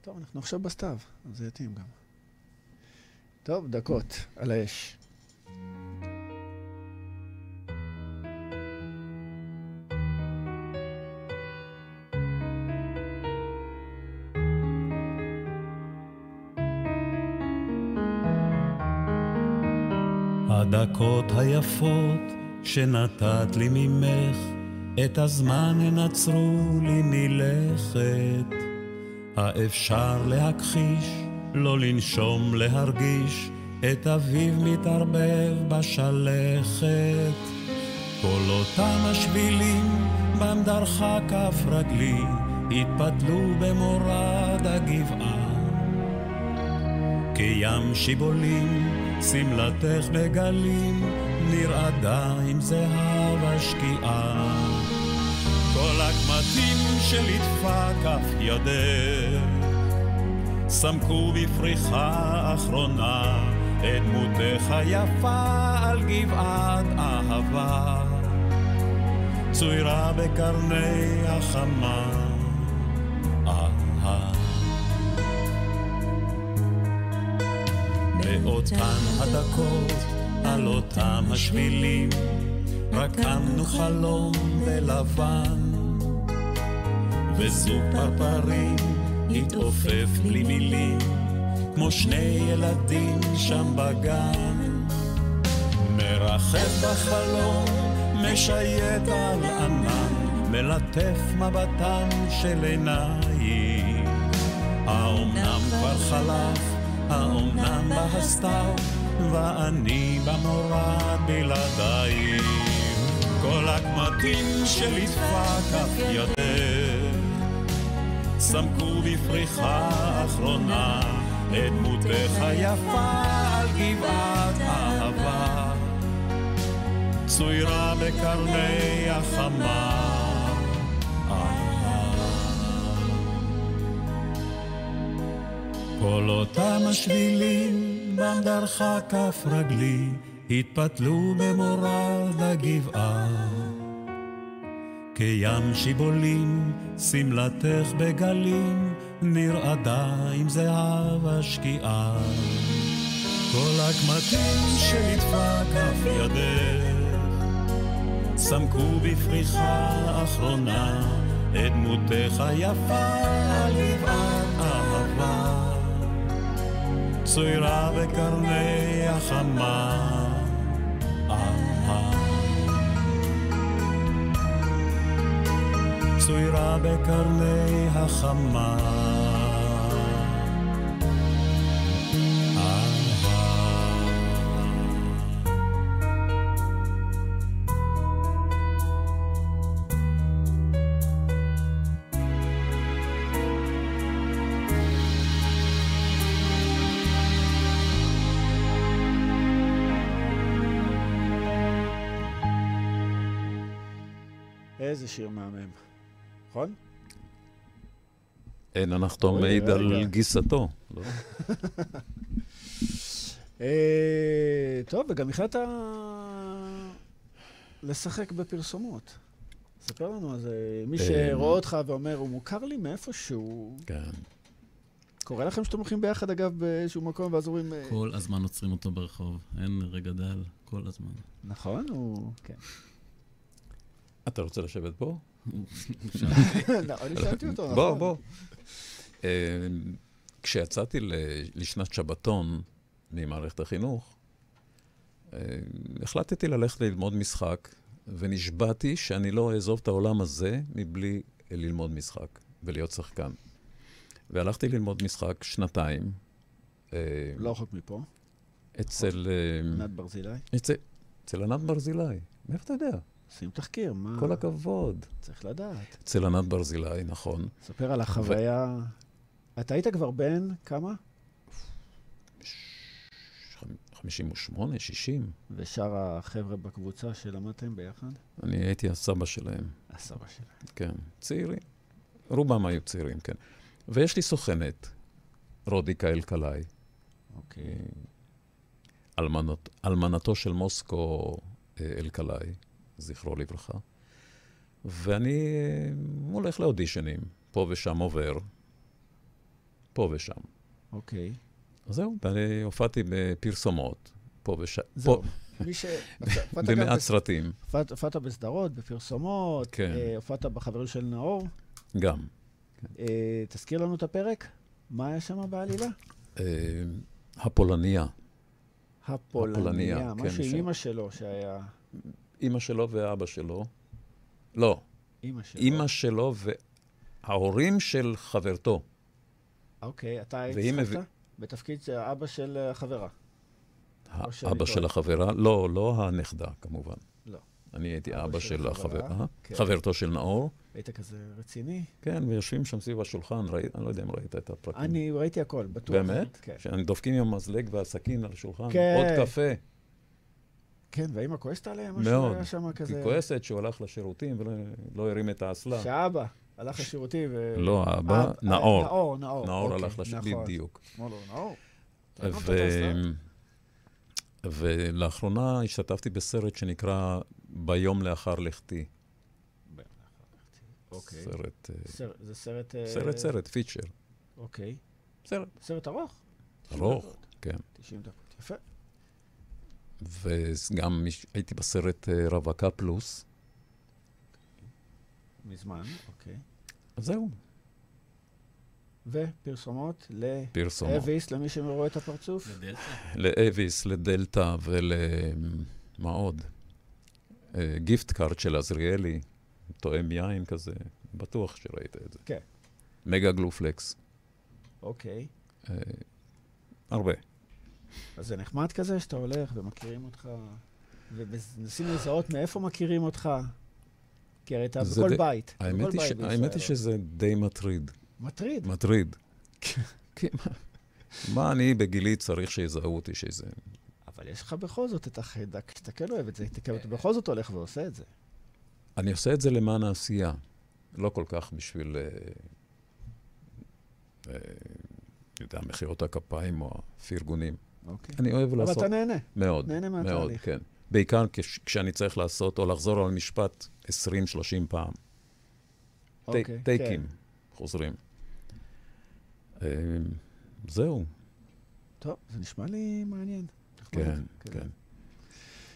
טוב, אנחנו עכשיו בסתיו, אז זה יתאים גם. טוב, דקות, על האש. הדקות היפות שנתת לי ממך, את הזמן הן עצרו לי מלכת. האפשר להכחיש, לא לנשום, להרגיש, את אביב מתערבב בשלכת. כל אותם השבילים, בם דרכה כף רגלי, התפתלו במורד הגבעה. כים שיבולים, שמלתך בגלים, נרעדה עם זהב השקיעה. כל הקמטים שליטפה כף ידך, סמכו בפריחה אחרונה את דמותך היפה על גבעת אהבה, צוירה בקרני החמה. באותן הדקות, על אותם השבילים, רקמנו חלום בלבן, וזוג פרפרים התעופף בלי מילים, כמו שני ילדים שם בגן. מרחף בחלום, משייט על ענן, מלטף מבטם של עיניי. האומנם כבר חלף, האומנם בא הסתיו, ואני במורד בלעדיי. כל הקמטים שליטפה כף ידך, סמכו בפריחה אחרונה את דמותך היפה על גבעת אהבה, צוירה בקרני החמה. כל אותם השבילים בם דרכה כף רגלי התפתלו במורד הגבעה. כים שיבולים, שמלתך בגלים, נרעדה עם זהב השקיעה. כל הקמטים שליטפה כף ידך, סמכו בפריחה אחרונה את דמותך היפה על גבעת אהבה. צוירה בקרני החמה. צוירה בקרני החמה. איזה שיר מהמם. נכון? אין הנחתום מעיד על. גיסתו. לא? אה, טוב, וגם החלטת לשחק בפרסומות. ספר לנו על זה. מי אה, שרואה אותך ואומר, הוא מוכר לי מאיפשהו. כן. קורה לכם שאתם הולכים ביחד, אגב, באיזשהו מקום, ואז אומרים... אה, כל הזמן עוצרים אותו ברחוב, אין רגע דל, כל הזמן. נכון, הוא... כן. אתה רוצה לשבת פה? לא, אני שאלתי אותו, נכון. בוא, בוא. אה, כשיצאתי לשנת שבתון ממערכת החינוך, אה, החלטתי ללכת ללמוד משחק, ונשבעתי שאני לא אעזוב את העולם הזה מבלי ללמוד משחק ולהיות שחקן. והלכתי ללמוד משחק שנתיים. אה, לא רחוק מפה, אצל... ענת ברזילי. אצל ענת ברזילי. מאיפה אתה יודע? שים תחקיר, מה... כל הכבוד. צריך לדעת. אצל ענת ברזילי, נכון. ספר על החוויה. אתה היית כבר בן כמה? 58, 60. ושאר החבר'ה בקבוצה שלמדתם ביחד? אני הייתי הסבא שלהם, הסבא שלהם. כן. צעירים. רובם היו צעירים, כן. ויש לי סוכנת, רודיקה אלקלעי, אוקיי. אלמנת, אלמנתו של מוסקו אה, אלקלעי, זכרו לברכה. ואני אה, הולך לאודישנים, פה ושם עובר, פה ושם. אוקיי. אז זהו, ואני הופעתי בפרסומות, פה ושם, זהו. פה, מי ש... במעט סרטים, הופעת- בסדרות, בפרסומות, כן. אה, הופעת בחברים של נאור. גם. אה, תזכיר לנו את הפרק? מה היה שם בעלילה? הפולניה, הפולניה. שעם שם. אימא שלו, שהיה... אימא שלו ואבא שלו. לא, אימא שלו. אימא שלו וההורים של חברתו. אוקיי, אתה? מביא- בתפקיד האבא של אה, החברה. שאני האבא? של החברה, לא, לא הנכדה, כמובן. לא. אני הייתי אבא אבא של של החברה, החברה, כן. חברתו של נאור, היית כזה רציני? כן, ויושבים שם סביב השולחן, אני לא יודע אם ראית את הפרקים. אני ראיתי הכל, בטוח. באמת? כן. דופקים עם המזלג והסכין על השולחן, כן. עוד קפה. כן, והאמא כועסת? משהו מאוד. היא. כועסת שהוא הלך לשירותים ולא לא הרים את האסלה. שאבא הלך לשירותים ו... לא, האבא, אה, נאור. נאור, נאור. נאור אוקיי, הלך לשירותים, נכון. בדיוק. נאור. האסלה? ולאחרונה השתתפתי בסרט שנקרא ביום לאחר לכתי. אוקיי. סרט, אה, זה סרט... אה, סרט, סרט, פיצ'ר. אוקיי. סרט סרט ארוך? ארוך, כן. 90 דקות. יפה. וגם הייתי בסרט אה, רווקה פלוס. מזמן, אוקיי. אז זהו, ופרסומות פרסומות. לאביס, למי שרואה את הפרצוף. לדלתא? לאביס, לדלתא ול... מה עוד? אה, גיפט קארט של עזריאלי, תואם יין כזה, בטוח שראית את זה. כן. מגה גלופלקס, אוקיי. אה, הרבה. אז זה נחמד כזה שאתה הולך ומכירים אותך, ומנסים לזהות מאיפה מכירים אותך. כי הרי אתה זה בכל די- בית. האמת בכל היא, ש... בית האמת היא. שזה די מטריד. מטריד. מטריד. כי מה- אני בגילי צריך שיזהו אותי שזה... אבל יש לך בכל זאת את החיידק, שאתה כן אוהב את זה, אתה אתה בכל זאת הולך ועושה את זה. אני עושה את זה למען העשייה, לא כל כך בשביל, אה, אה, יודע, מחיאות הכפיים או הפרגונים. אוקיי. אני אוהב אבל לעשות... אתה נהנה. מאוד, נהנה מאוד, מהתהליך. כן. בעיקר כש, כשאני צריך לעשות או לחזור על משפט 20-30 פעם. אוקיי, טי- טייקים, כן. חוזרים. אה, זהו, טוב, זה נשמע לי מעניין. נחמד. כן, כן.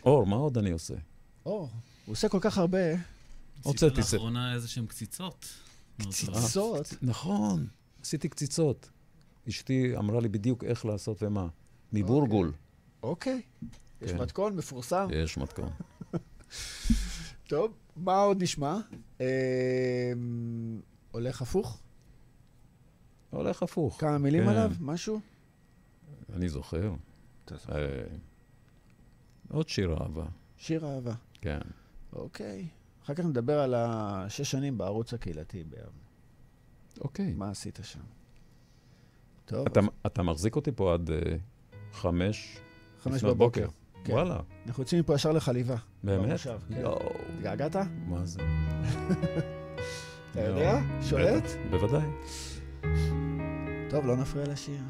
אור, מה עוד אני עושה? או, הוא עושה כל כך הרבה הוצאתי ספר. לאחרונה איזה שהם קציצות. קציצות. נכון, עשיתי קציצות. אשתי אמרה לי בדיוק איך לעשות ומה. מבורגול. אוקיי. יש כן. מתכון מפורסם. יש מתכון. טוב, מה עוד נשמע? אה, הולך הפוך? הולך הפוך. כמה מילים כן. עליו? משהו? אני זוכר. אה, עוד שיר אהבה, שיר אהבה. כן. אוקיי. אחר כך נדבר על השש שנים בערוץ הקהילתי ביבנה. אוקיי. מה עשית שם? טוב, אתה, אתה מחזיק אותי פה עד אה, חמש חמש בבוקר. כן. וואלה, אנחנו יוצאים מפה ישר לחליבה. באמת? במושב, כן. יואו, התגעגעת? מה זה? אתה יודע? שולט? בוודאי. טוב, לא נפריע לשיר.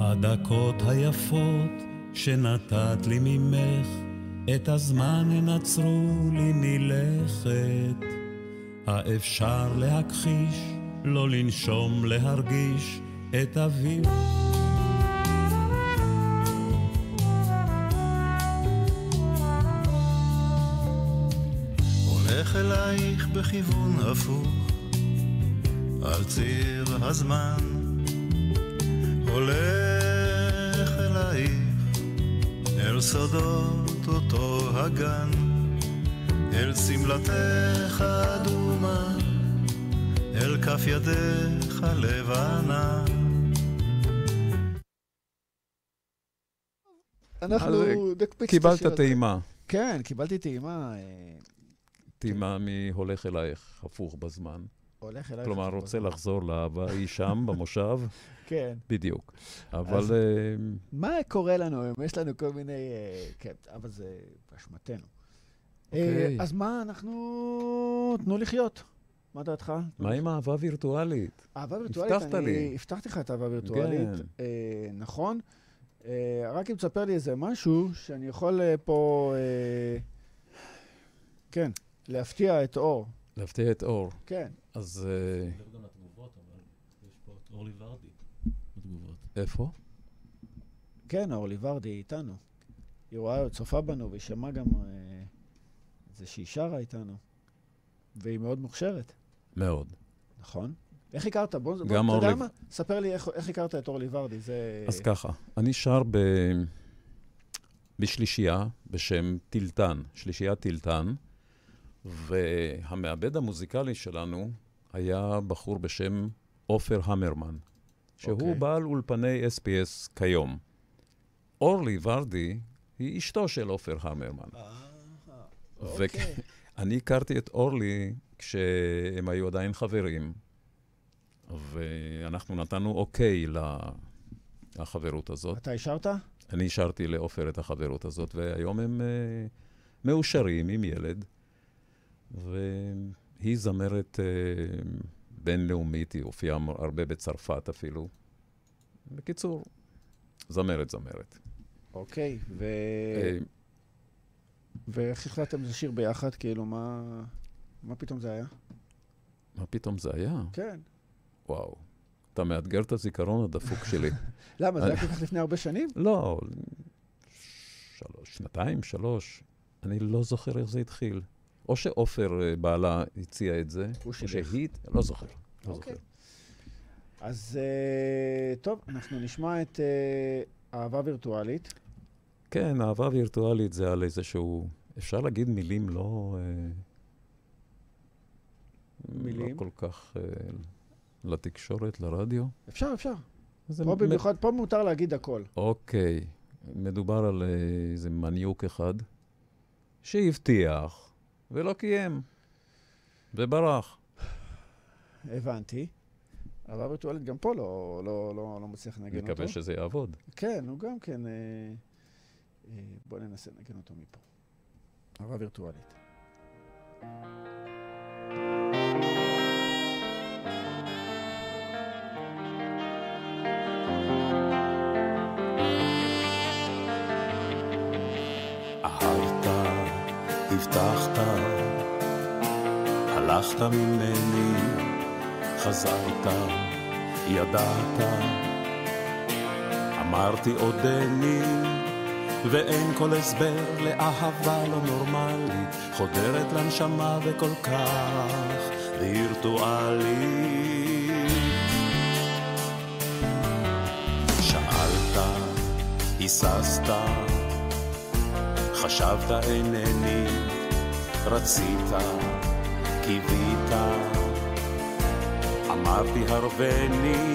הדקות היפות שנתת לי ממך, את הזמן הן עצרו לי מלכת. האפשר להכחיש, לא לנשום, להרגיש את אביב. הולך אלייך בכיוון הפוך, על ציר הזמן. הולך אלייך, אל סודות אותו הגן, אל שמלתך אדומה, אל כף ידך לבנה. אנחנו אז, נקפיץ את קיבלת השיר הזה. טעימה. כן, קיבלתי טעימה. אה, טעימה מהולך אלייך הפוך בזמן. הולך אלייך. כלומר, רוצה. לחזור לאהבה ההיא שם, במושב, כן. בדיוק. אבל אה, מה קורה לנו היום? יש לנו כל מיני... אה, כן, אבל זה באשמתנו. אוקיי. אה, אז מה, אנחנו... תנו לחיות. מה דעתך? מה עם אהבה וירטואלית? אהבה וירטואלית, הבטחת לי. הבטחתי לך את אהבה וירטואלית. כן. אה, נכון. אה, רק אם תספר לי איזה משהו שאני יכול אה, פה... אה, כן, להפתיע את אור. להפתיע את אור. כן. אז אה, נדבר גם לתגובות, אבל יש פה את אורלי ורדי בתגובות. איפה? כן, אורלי ורדי איתנו. היא רואה, צופה בנו, והיא שמעה גם אה, את זה שהיא שרה איתנו. והיא מאוד מוכשרת, מאוד. נכון? איך הכרת? בוא, בוא גם אתה יודע מה? ספר לי איך, איך הכרת את אורלי ורדי. זה... אז ככה, אני שר ב... בשלישייה בשם טילטן, שלישיית טילטן, והמעבד המוזיקלי שלנו היה בחור בשם עופר המרמן, שהוא אוקיי. בעל אולפני SPS כיום. אורלי ורדי היא אשתו של עופר המרמן. אוקיי. ואני הכרתי את אורלי כשהם היו עדיין חברים, ואנחנו נתנו אוקיי לחברות הזאת. אתה אישרת? אני השארתי לעופר את החברות הזאת, והיום הם uh, מאושרים עם ילד, והיא זמרת uh, בינלאומית, היא הופיעה הרבה בצרפת אפילו. בקיצור, זמרת זמרת. אוקיי, ו... אה, ואיך החלטתם לשיר ביחד? כאילו, מה... מה פתאום זה היה? מה פתאום זה היה? כן. וואו. אתה מאתגר את הזיכרון הדפוק שלי. למה, זה היה כל כך לפני הרבה שנים? לא, שלוש, שנתיים, שלוש. אני לא זוכר איך זה התחיל. או שעופר אה, בעלה הציע את זה, או. שהיא, לא זוכר. לא אוקיי. זוכר. אז אה, טוב, אנחנו נשמע את אה, אהבה וירטואלית. כן, אהבה וירטואלית זה על איזשהו... אפשר להגיד מילים לא... מילים? לא כל כך אה, לתקשורת, לרדיו. אפשר, אפשר. פה במיוחד, פה מותר להגיד הכל. אוקיי, מדובר על אה, איזה מניוק אחד שהבטיח ולא קיים, וברח. הבנתי. אהבה וירטואלית גם פה לא, לא, לא, לא מצליח לנגן אותו. נקווה שזה יעבוד. כן, הוא גם כן... אה, אה, בוא ננסה לנגן אותו מפה. אהבה וירטואלית. אהבת, הבטחת, הלכת ממני, חזרת, ידעת, אמרתי עודני, ואין כל הסבר לאהבה לא נורמלית, חודרת לנשמה וכל כך וירטואלית. שאלת, היססת, חשבת אינני, רצית, קיווית, אמרתי הרבני,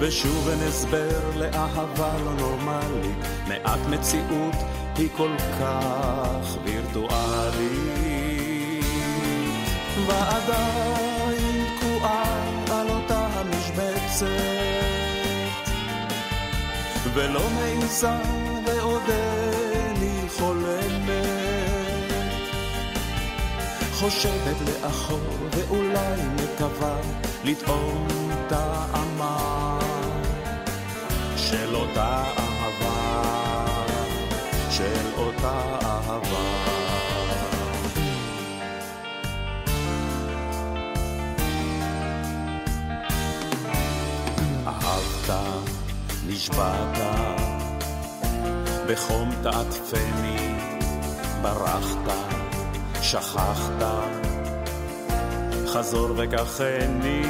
ושוב אין הסבר לאהבה לא נורמלית, מעט מציאות היא כל כך וירטואלית, ועדיין תקועה על אותה המשבצת. ולא מעיזה ועודני חושבת לאחור ואולי מקווה לטעום טעמה של אותה אהבה של אותה אהבה. אהבת, נשבעת, בחום תעטפני, ברחת, שכחת, חזור וקחני,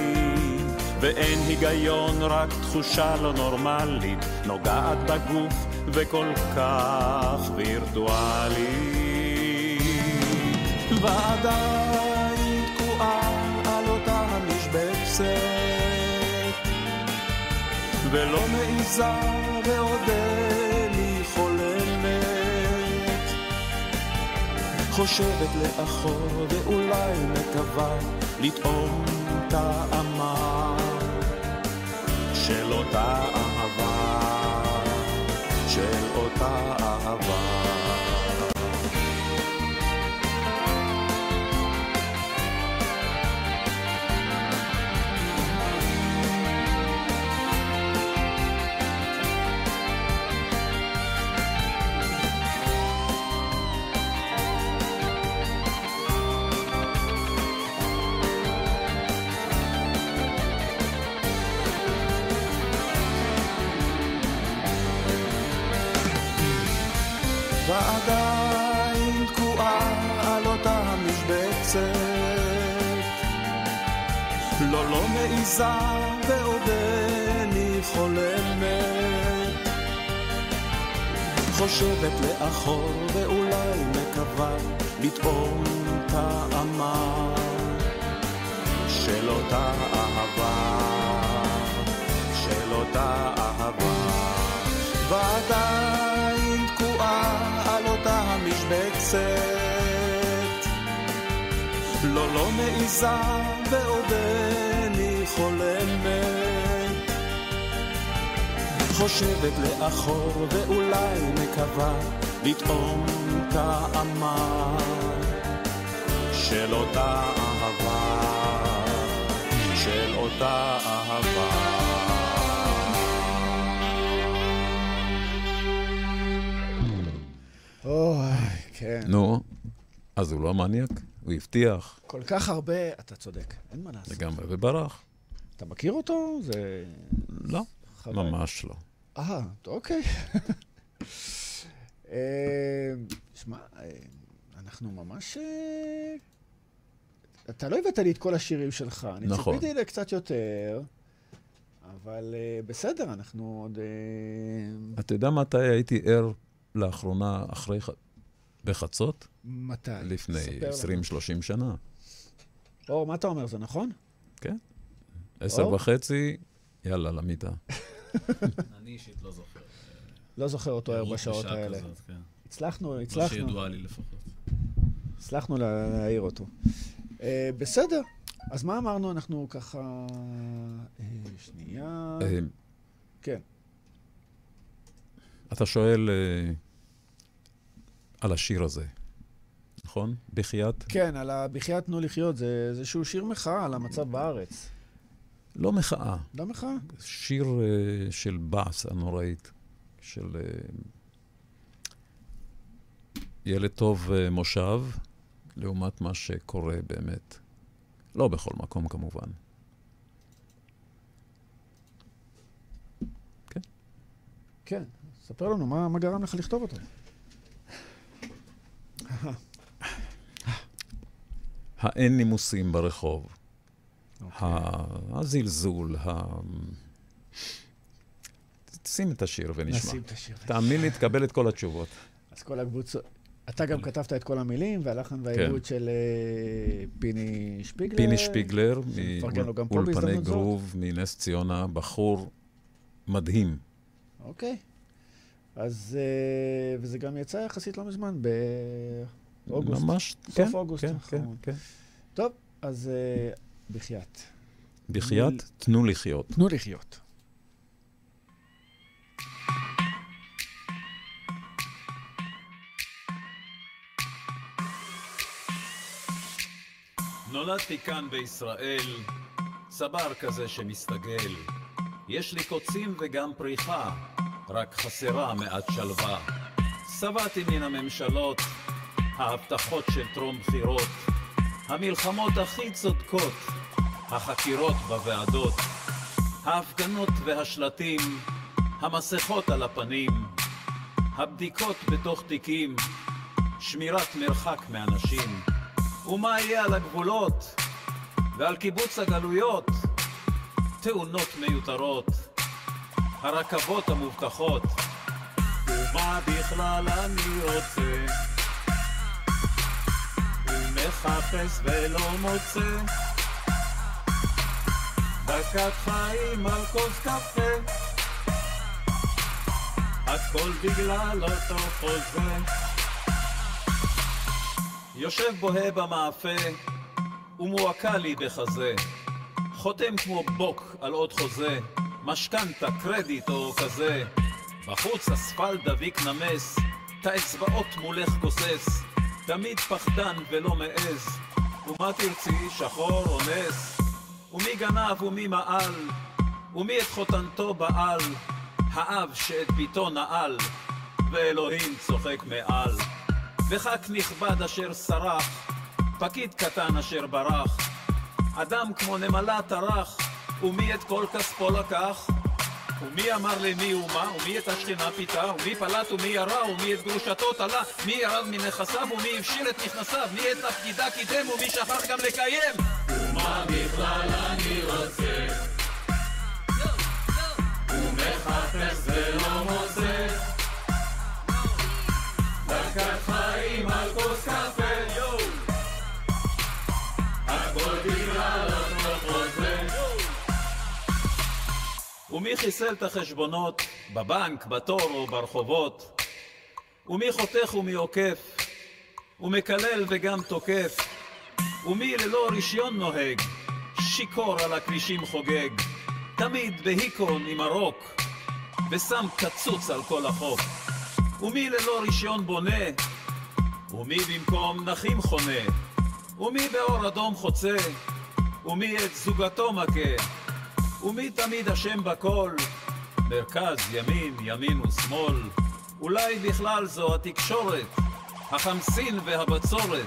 ואין היגיון, רק תחושה לא נורמלית, נוגעת בגוף וכל כך וירטואלית. ועדיין תקועה על אותה המשבצת. ולא מעיזה ועודני חושבת לאחור ואולי מקווה לטעום טעמה של אותה אהבה של אותה אהבה המשבצת לא, לא מעיזה ועודני חולמת. חושבת לאחור ואולי מקווה לטעום טעמה של אותה אהבה של אותה אהבה מעיזה ועודני חולמת. חושבת לאחור ואולי מקווה לטעום טעמה של אותה אהבה, של אותה אהבה. אוי, כן. נו, אז הוא לא מניאק? הוא הבטיח כל כך הרבה, אתה צודק, אין מה לעשות. לגמרי וברח. אתה מכיר אותו? זה... לא, חוויה. ממש לא. אה, אוקיי. אה, שמע, אה, אנחנו ממש... אה, אתה לא הבאת לי את כל השירים שלך. אני נכון. ציפיתי לקצת יותר, אבל בסדר, אנחנו עוד... אתה יודע מתי הייתי ער לאחרונה אחרי... בחצות? מתי? לפני ספר לנו. 20-30 שנה. אור, מה אתה אומר, זה נכון? עשר או. וחצי, יאללה, למיטה. אני אישית לא זוכר. לא זוכר אותו ער בשעות האלה. כן. הצלחנו, לא הצלחנו. שידוע לי לפחות. הצלחנו לה- להעיר אותו. אה, בסדר, אז מה אמרנו? אנחנו ככה... אה, שנייה... אה, כן. אתה שואל על השיר הזה, נכון? בחייאת? כן, על הבחייאת תנו לחיות, זה איזשהו שיר מחאה על המצב בארץ. לא מחאה, לא מחאה? שיר אה, של באסה נוראית, של אה, ילד טוב אה, מושב, לעומת מה שקורה באמת. לא בכל מקום כמובן. כן. ספר לנו, מה, מה גרם לך לכתוב אותו? האין נימוסים ברחוב, אוקיי. ה- הזלזול, ה... שים את השיר ונשמע. נשים את השיר. תאמין לי, תקבל את כל התשובות. אז כל הקבוצות... אתה גם כתבת את כל המילים, והלחן והעיבוד של אה, פיני שפיגלר. פיני שפיגלר, מאולפני. גרוב, מנס ציונה, בחור מדהים. אוקיי. אז... אה, וזה גם יצא יחסית לא מזמן, באוגוסט. ממש, סוף כן, אוגוסט כן, כן. כן. טוב, אז אה, בחייאת. בחייאת, תנו לחיות. תנו לחיות. נולדתי כאן בישראל, צבר כזה שמסתגל. יש לי קוצים וגם פריחה, רק חסרה מעט שלווה. שבעתי מן הממשלות, ההבטחות של טרום בחירות, המלחמות הכי צודקות, החקירות בוועדות, ההפגנות והשלטים, המסכות על הפנים, הבדיקות בתוך תיקים, שמירת מרחק מאנשים. ומה יהיה על הגבולות ועל קיבוץ הגלויות? תאונות מיותרות, הרכבות המובטחות. ומה בכלל אני רוצה? ומחפש ולא מוצא דקת חיים על כוס קפה הכל בגלל אותו חוזה יושב בוהה במאפה, ומועקה לי בחזה. חותם כמו בוק על עוד חוזה, משכנתה, קרדיט או כזה. בחוץ אספלט דביק נמס, את האצבעות מולך גוסס. תמיד פחדן ולא מעז, ומה תרצי, שחור או נס? ומי גנב ומי מעל, ומי את חותנתו בעל? האב שאת ביתו נעל, ואלוהים צוחק מעל. וח"כ נכבד אשר סרח, פקיד קטן אשר ברח, אדם כמו נמלה טרח, ומי את כל כספו לקח? ומי אמר למי ומה, ומי את השכינה פיתה, ומי פלט? ומי ירה, ומי את גרושתו תלה, מי ירד מנכסיו? ומי הפשיר את נכנסיו, מי את תפקידה קידם? ומי שכח גם לקיים. ומה בכלל אני רוצה? ומחפש ולא מוצא? דקת ומי חיסל את החשבונות בבנק, בתור או ברחובות? ומי חותך ומי עוקף? ומקלל וגם תוקף? ומי ללא רישיון נוהג, שיכור על הכבישים חוגג, תמיד בהיקון עם הרוק, ושם קצוץ על כל החוק. ומי ללא רישיון בונה, ומי במקום נכים חונה, ומי באור אדום חוצה, ומי את זוגתו מכה, ומי תמיד אשם בכל, מרכז, ימין, ימין ושמאל, אולי בכלל זו התקשורת, החמסין והבצורת,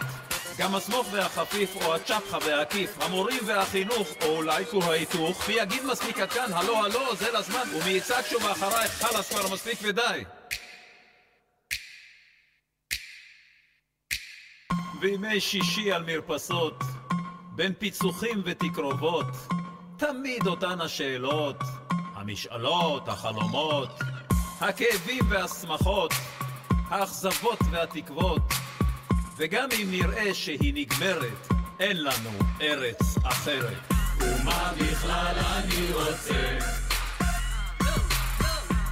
גם הסמוך והחפיף או הצ'פחה והעקיף, המורים והחינוך, או אולי כור ההיתוך, מי יגיד מספיק עד כאן, הלו הלו, זה לזמן, ומי יצעק שוב אחרייך, חלאס כבר מספיק ודי. בימי שישי על מרפסות, בין פיצוחים ותקרובות, תמיד אותן השאלות, המשאלות, החלומות, הכאבים והשמחות, האכזבות והתקוות, וגם אם נראה שהיא נגמרת, אין לנו ארץ אחרת. ומה בכלל אני רוצה?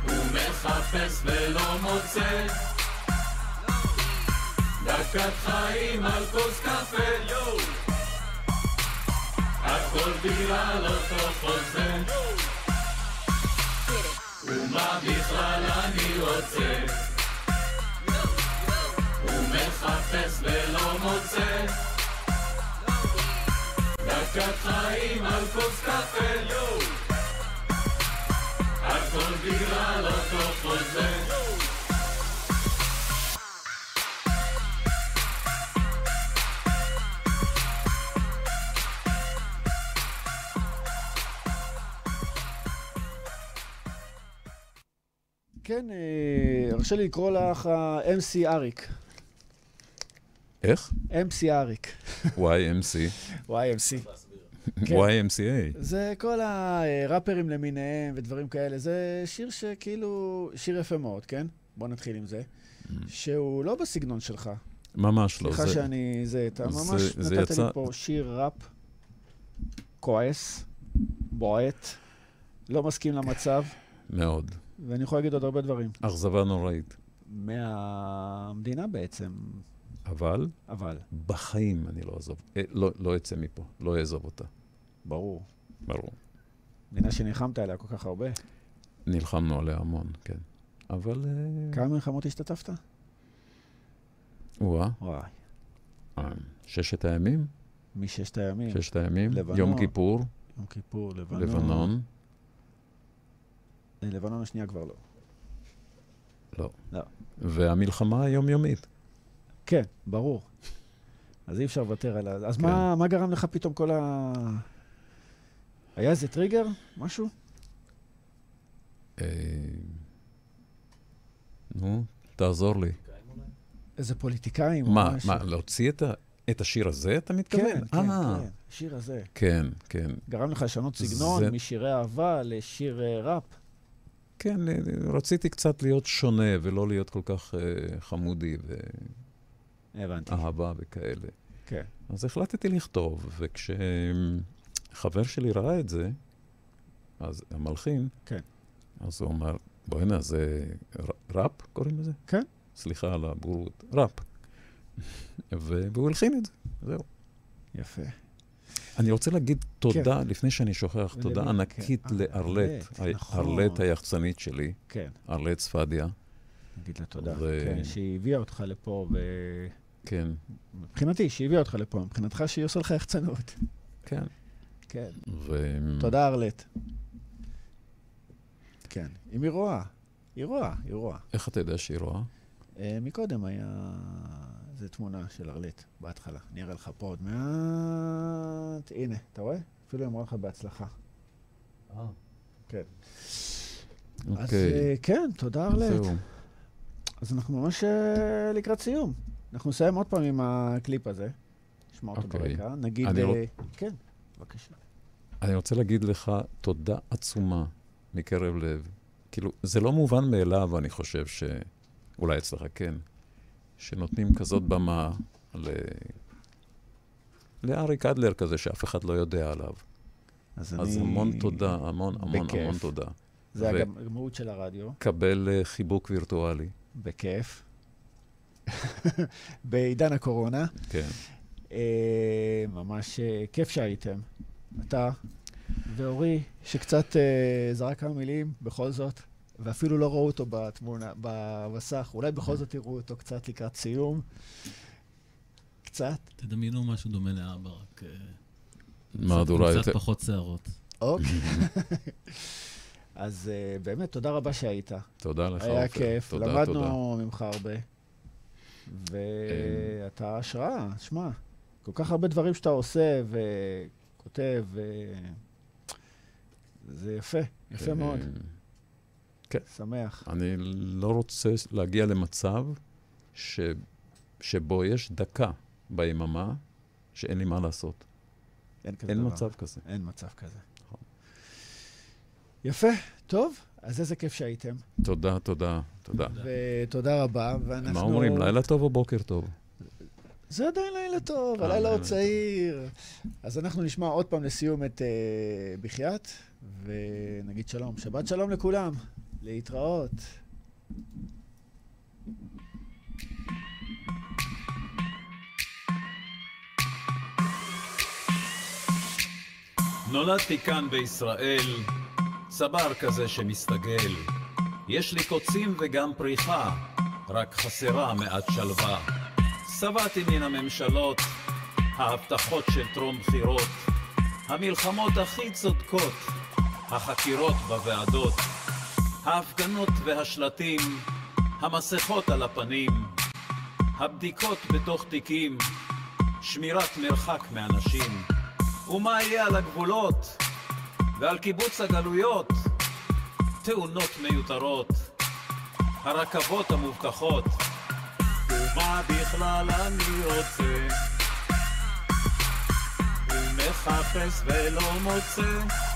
ומחפש ולא מוצא דקת חיים על כוס קפה! הכל בגלל אותו חוזה ומה בכלל אני רוצה? ומחפש ולא מוצא דקת חיים על כוס קפה! הכל בגלל אותו חוזה כן, אה, הרשה לי לקרוא לך ה-MC אריק. איך? MC אריק. YMC. YMC. כן. YMCA. זה כל הראפרים למיניהם ודברים כאלה. זה שיר שכאילו, שיר יפה מאוד, כן? בוא נתחיל עם זה. שהוא לא בסגנון שלך. ממש לא. סליחה שאני... זה, אתה ממש זה נתת לי פה שיר ראפ כועס, בועט, לא מסכים למצב, מאוד. ואני יכול להגיד עוד הרבה דברים. אכזבה נוראית. מהמדינה בעצם, אבל אבל, בחיים אני לא אעזוב, אה, לא, לא אצא מפה, לא אעזוב אותה. ברור. ברור. מדינה שנלחמת עליה כל כך הרבה. נלחמנו עליה המון, כן. אבל... אה, כמה מלחמות השתתפת? וואה, וואי. אה, ששת הימים? מששת הימים. ששת הימים? לבנון. יום כיפור, יום כיפור, לבנון. לבנון. לבנון השנייה כבר לא. לא. לא. והמלחמה היומיומית. כן, ברור. אז אי אפשר לוותר על ה... אז כן. מה, מה גרם לך פתאום כל ה... היה איזה טריגר? משהו? אה, נו, תעזור לי. איזה פוליטיקאים? מה, משהו? מה, להוציא את ה- את השיר הזה, אתה מתכוון? כן, כן, אה, כן, השיר הזה. כן, כן. גרם לך לשנות סגנון זה- משירי אהבה לשיר אה, ראפ. כן, אה, רציתי קצת להיות שונה ולא להיות כל כך אה, חמודי. ואהבה וכאלה. כן. אז החלטתי לכתוב, וכשחבר שלי ראה את זה, אז המלחין, כן. אז הוא אמר, בוא'נה, זה ראפ קוראים לזה? כן. סליחה על הבורות, ראפ. והוא הלחין את זה, זהו. יפה. אני רוצה להגיד תודה, לפני שאני שוכח, תודה ולמי? ענקית כן. אה, לארלט, ארלט, נכון. ארלט היחצנית שלי, כן, ארלט צפדיה. נגיד לה תודה. ו- כן, שהיא הביאה אותך לפה, כן, ומבחינתי, שהיא הביאה אותך לפה, מבחינתך שהיא עושה לך יחצנות. כן. כן. ו... תודה, ארלט. כן. אם היא רואה. היא רואה, היא רואה. איך אתה יודע שהיא רואה? אה, מקודם היה... זו תמונה של ארלט, בהתחלה. אני אראה לך פה עוד מעט. הנה, אתה רואה? אפילו היא אמרה לך בהצלחה. כן. אז אוקיי, אה, כן, תודה. זהו. אז אנחנו ממש אה, לקראת סיום. אנחנו נסיים עוד פעם עם הקליפ הזה. נשמע אותו אוקיי. ברקע. נגיד... רוצ- אה, כן, בבקשה. אני רוצה להגיד לך תודה עצומה מקרב לב. כאילו, זה לא מובן מאליו, אני חושב ש... אולי אצלך כן, שנותנים כזאת במה ל... לאריק אדלר כזה, שאף אחד לא יודע עליו. אז אז אני... המון תודה, המון המון בכיף. המון תודה. זה ו- המהות של הרדיו. קבל אה, חיבוק וירטואלי, בכיף. בעידן הקורונה. כן. אה, ממש אה, כיף שהייתם. אתה ואורי, שקצת זרק כמה מילים, בכל זאת, ואפילו לא ראו אותו בתמונה, במסך. אולי בכל זאת יראו אותו קצת לקראת סיום. קצת. תדמיינו משהו דומה לאבא, רק אה, מהדורה קצת יותר... פחות שערות. אוקיי. אז אה, באמת, תודה רבה שהיית. תודה לך, היה עופר. כיף, תודה, תודה. למדנו ממך הרבה. ואתה השראה, שמע, כל כך הרבה דברים שאתה עושה וכותב. זה יפה, יפה אה, מאוד. כן. שמח. אני לא רוצה להגיע למצב ש... שבו יש דקה ביממה שאין לי מה לעשות. אין כזה אין דבר. מצב כזה. אין מצב כזה. נכון. יפה, טוב, אז איזה כיף שהייתם. תודה, תודה, תודה. ותודה רבה, ואנחנו... מה אומרים, לילה טוב או בוקר טוב? זה עדיין לילה טוב, אה, הלילה עוד צעיר. אז אנחנו נשמע עוד פעם לסיום את uh, בחייאת, ונגיד שלום. שבת שלום לכולם, להתראות. נולדתי כאן בישראל, צבר כזה שמסתגל. יש לי קוצים וגם פריחה, רק חסרה מעט שלווה. שבעתי מן הממשלות, ההבטחות של טרום בחירות, המלחמות הכי צודקות, החקירות בוועדות, ההפגנות והשלטים, המסכות על הפנים, הבדיקות בתוך תיקים, שמירת מרחק מאנשים. ומה יהיה על הגבולות ועל קיבוץ הגלויות? תאונות מיותרות, הרכבות המובטחות. ומה בכלל אני רוצה? ומחפש ולא מוצא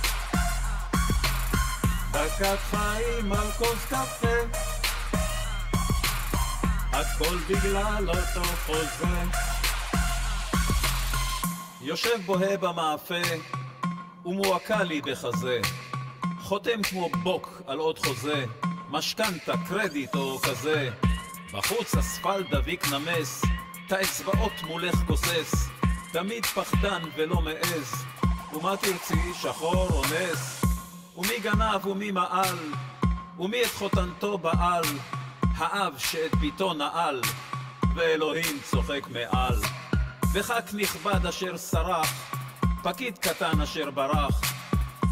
דקת חיים על כוס קפה הכל בגלל אותו חוזה יושב בוהה במאפה, ומועקה לי בחזה. חותם כמו בוק על עוד חוזה, משכנתה, קרדיט או כזה. בחוץ אספלט דביק נמס, את האצבעות מולך גוסס. תמיד פחדן ולא מעז, ומה תרצי, שחור או נס? ומי גנב ומי מעל, ומי את חותנתו בעל? האב שאת ביתו נעל, ואלוהים צוחק מעל. וח"כ נכבד אשר סרח, פקיד קטן אשר ברח,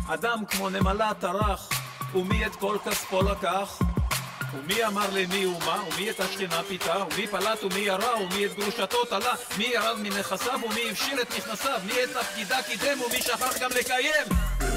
אדם כמו נמלה טרח, ומי את כל כספו לקח? ומי אמר למי ומה, ומי את השכינה פיתה, ומי פלט ומי ירה, ומי את גרושתו תלה, מי ירד מנכסיו ומי הפשיר את נכנסיו, מי את תפקידה קידם ומי שכח גם לקיים.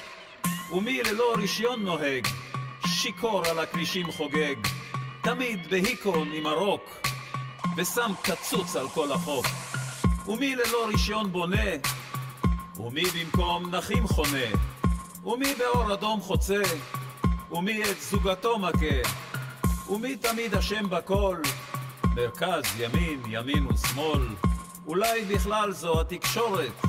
ומי ללא רישיון נוהג? שיכור על הכבישים חוגג, תמיד בהיקון עם הרוק, ושם קצוץ על כל החוק. ומי ללא רישיון בונה? ומי במקום נכים חונה? ומי באור אדום חוצה? ומי את זוגתו מכה? ומי תמיד אשם בכל? מרכז, ימין, ימין ושמאל. אולי בכלל זו התקשורת,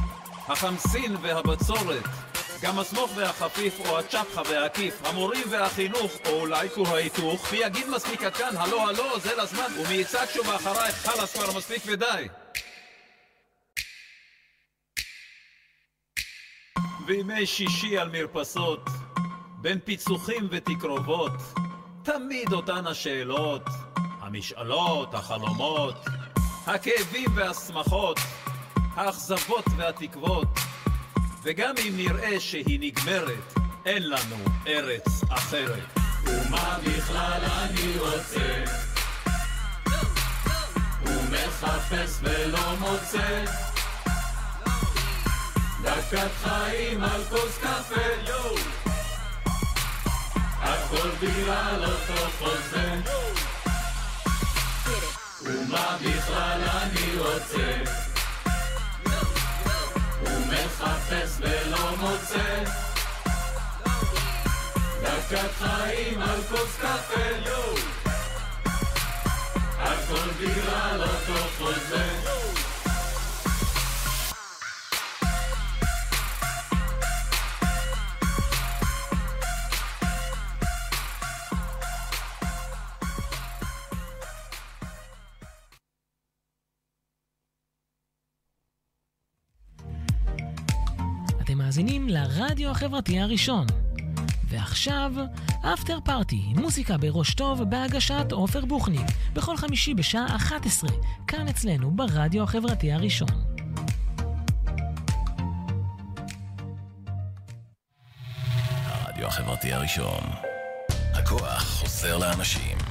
החמסין והבצורת. גם הסמוך והחפיף, או הצ'פחה והעקיף, המורים והחינוך, או אולי כור ההיתוך. מי יגיד מספיק עד כאן, הלו הלו, זה לזמן, ומי יצעק שוב אחרייך, חלאס כבר מספיק ודי. בימי שישי על מרפסות, בין פיצוחים ותקרובות, תמיד אותן השאלות, המשאלות, החלומות, הכאבים והשמחות, האכזבות והתקוות, וגם אם נראה שהיא נגמרת, אין לנו ארץ אחרת. ומה בכלל אני רוצה? ומחפש ולא מוצא דקת חיים על כוס קפה, יואו! הכל בגלל אותו חוזה. ומה בכלל אני רוצה? מחפש ולא מוצא. דקת חיים על כוס קפה על כל בגלל אותו חוזה לרדיו החברתי הראשון. ועכשיו, אפטר פארטי, מוזיקה בראש טוב בהגשת עופר בוכניק, בכל חמישי בשעה 11, כאן אצלנו ברדיו החברתי הראשון. הרדיו החברתי הראשון. הכוח חוזר לאנשים.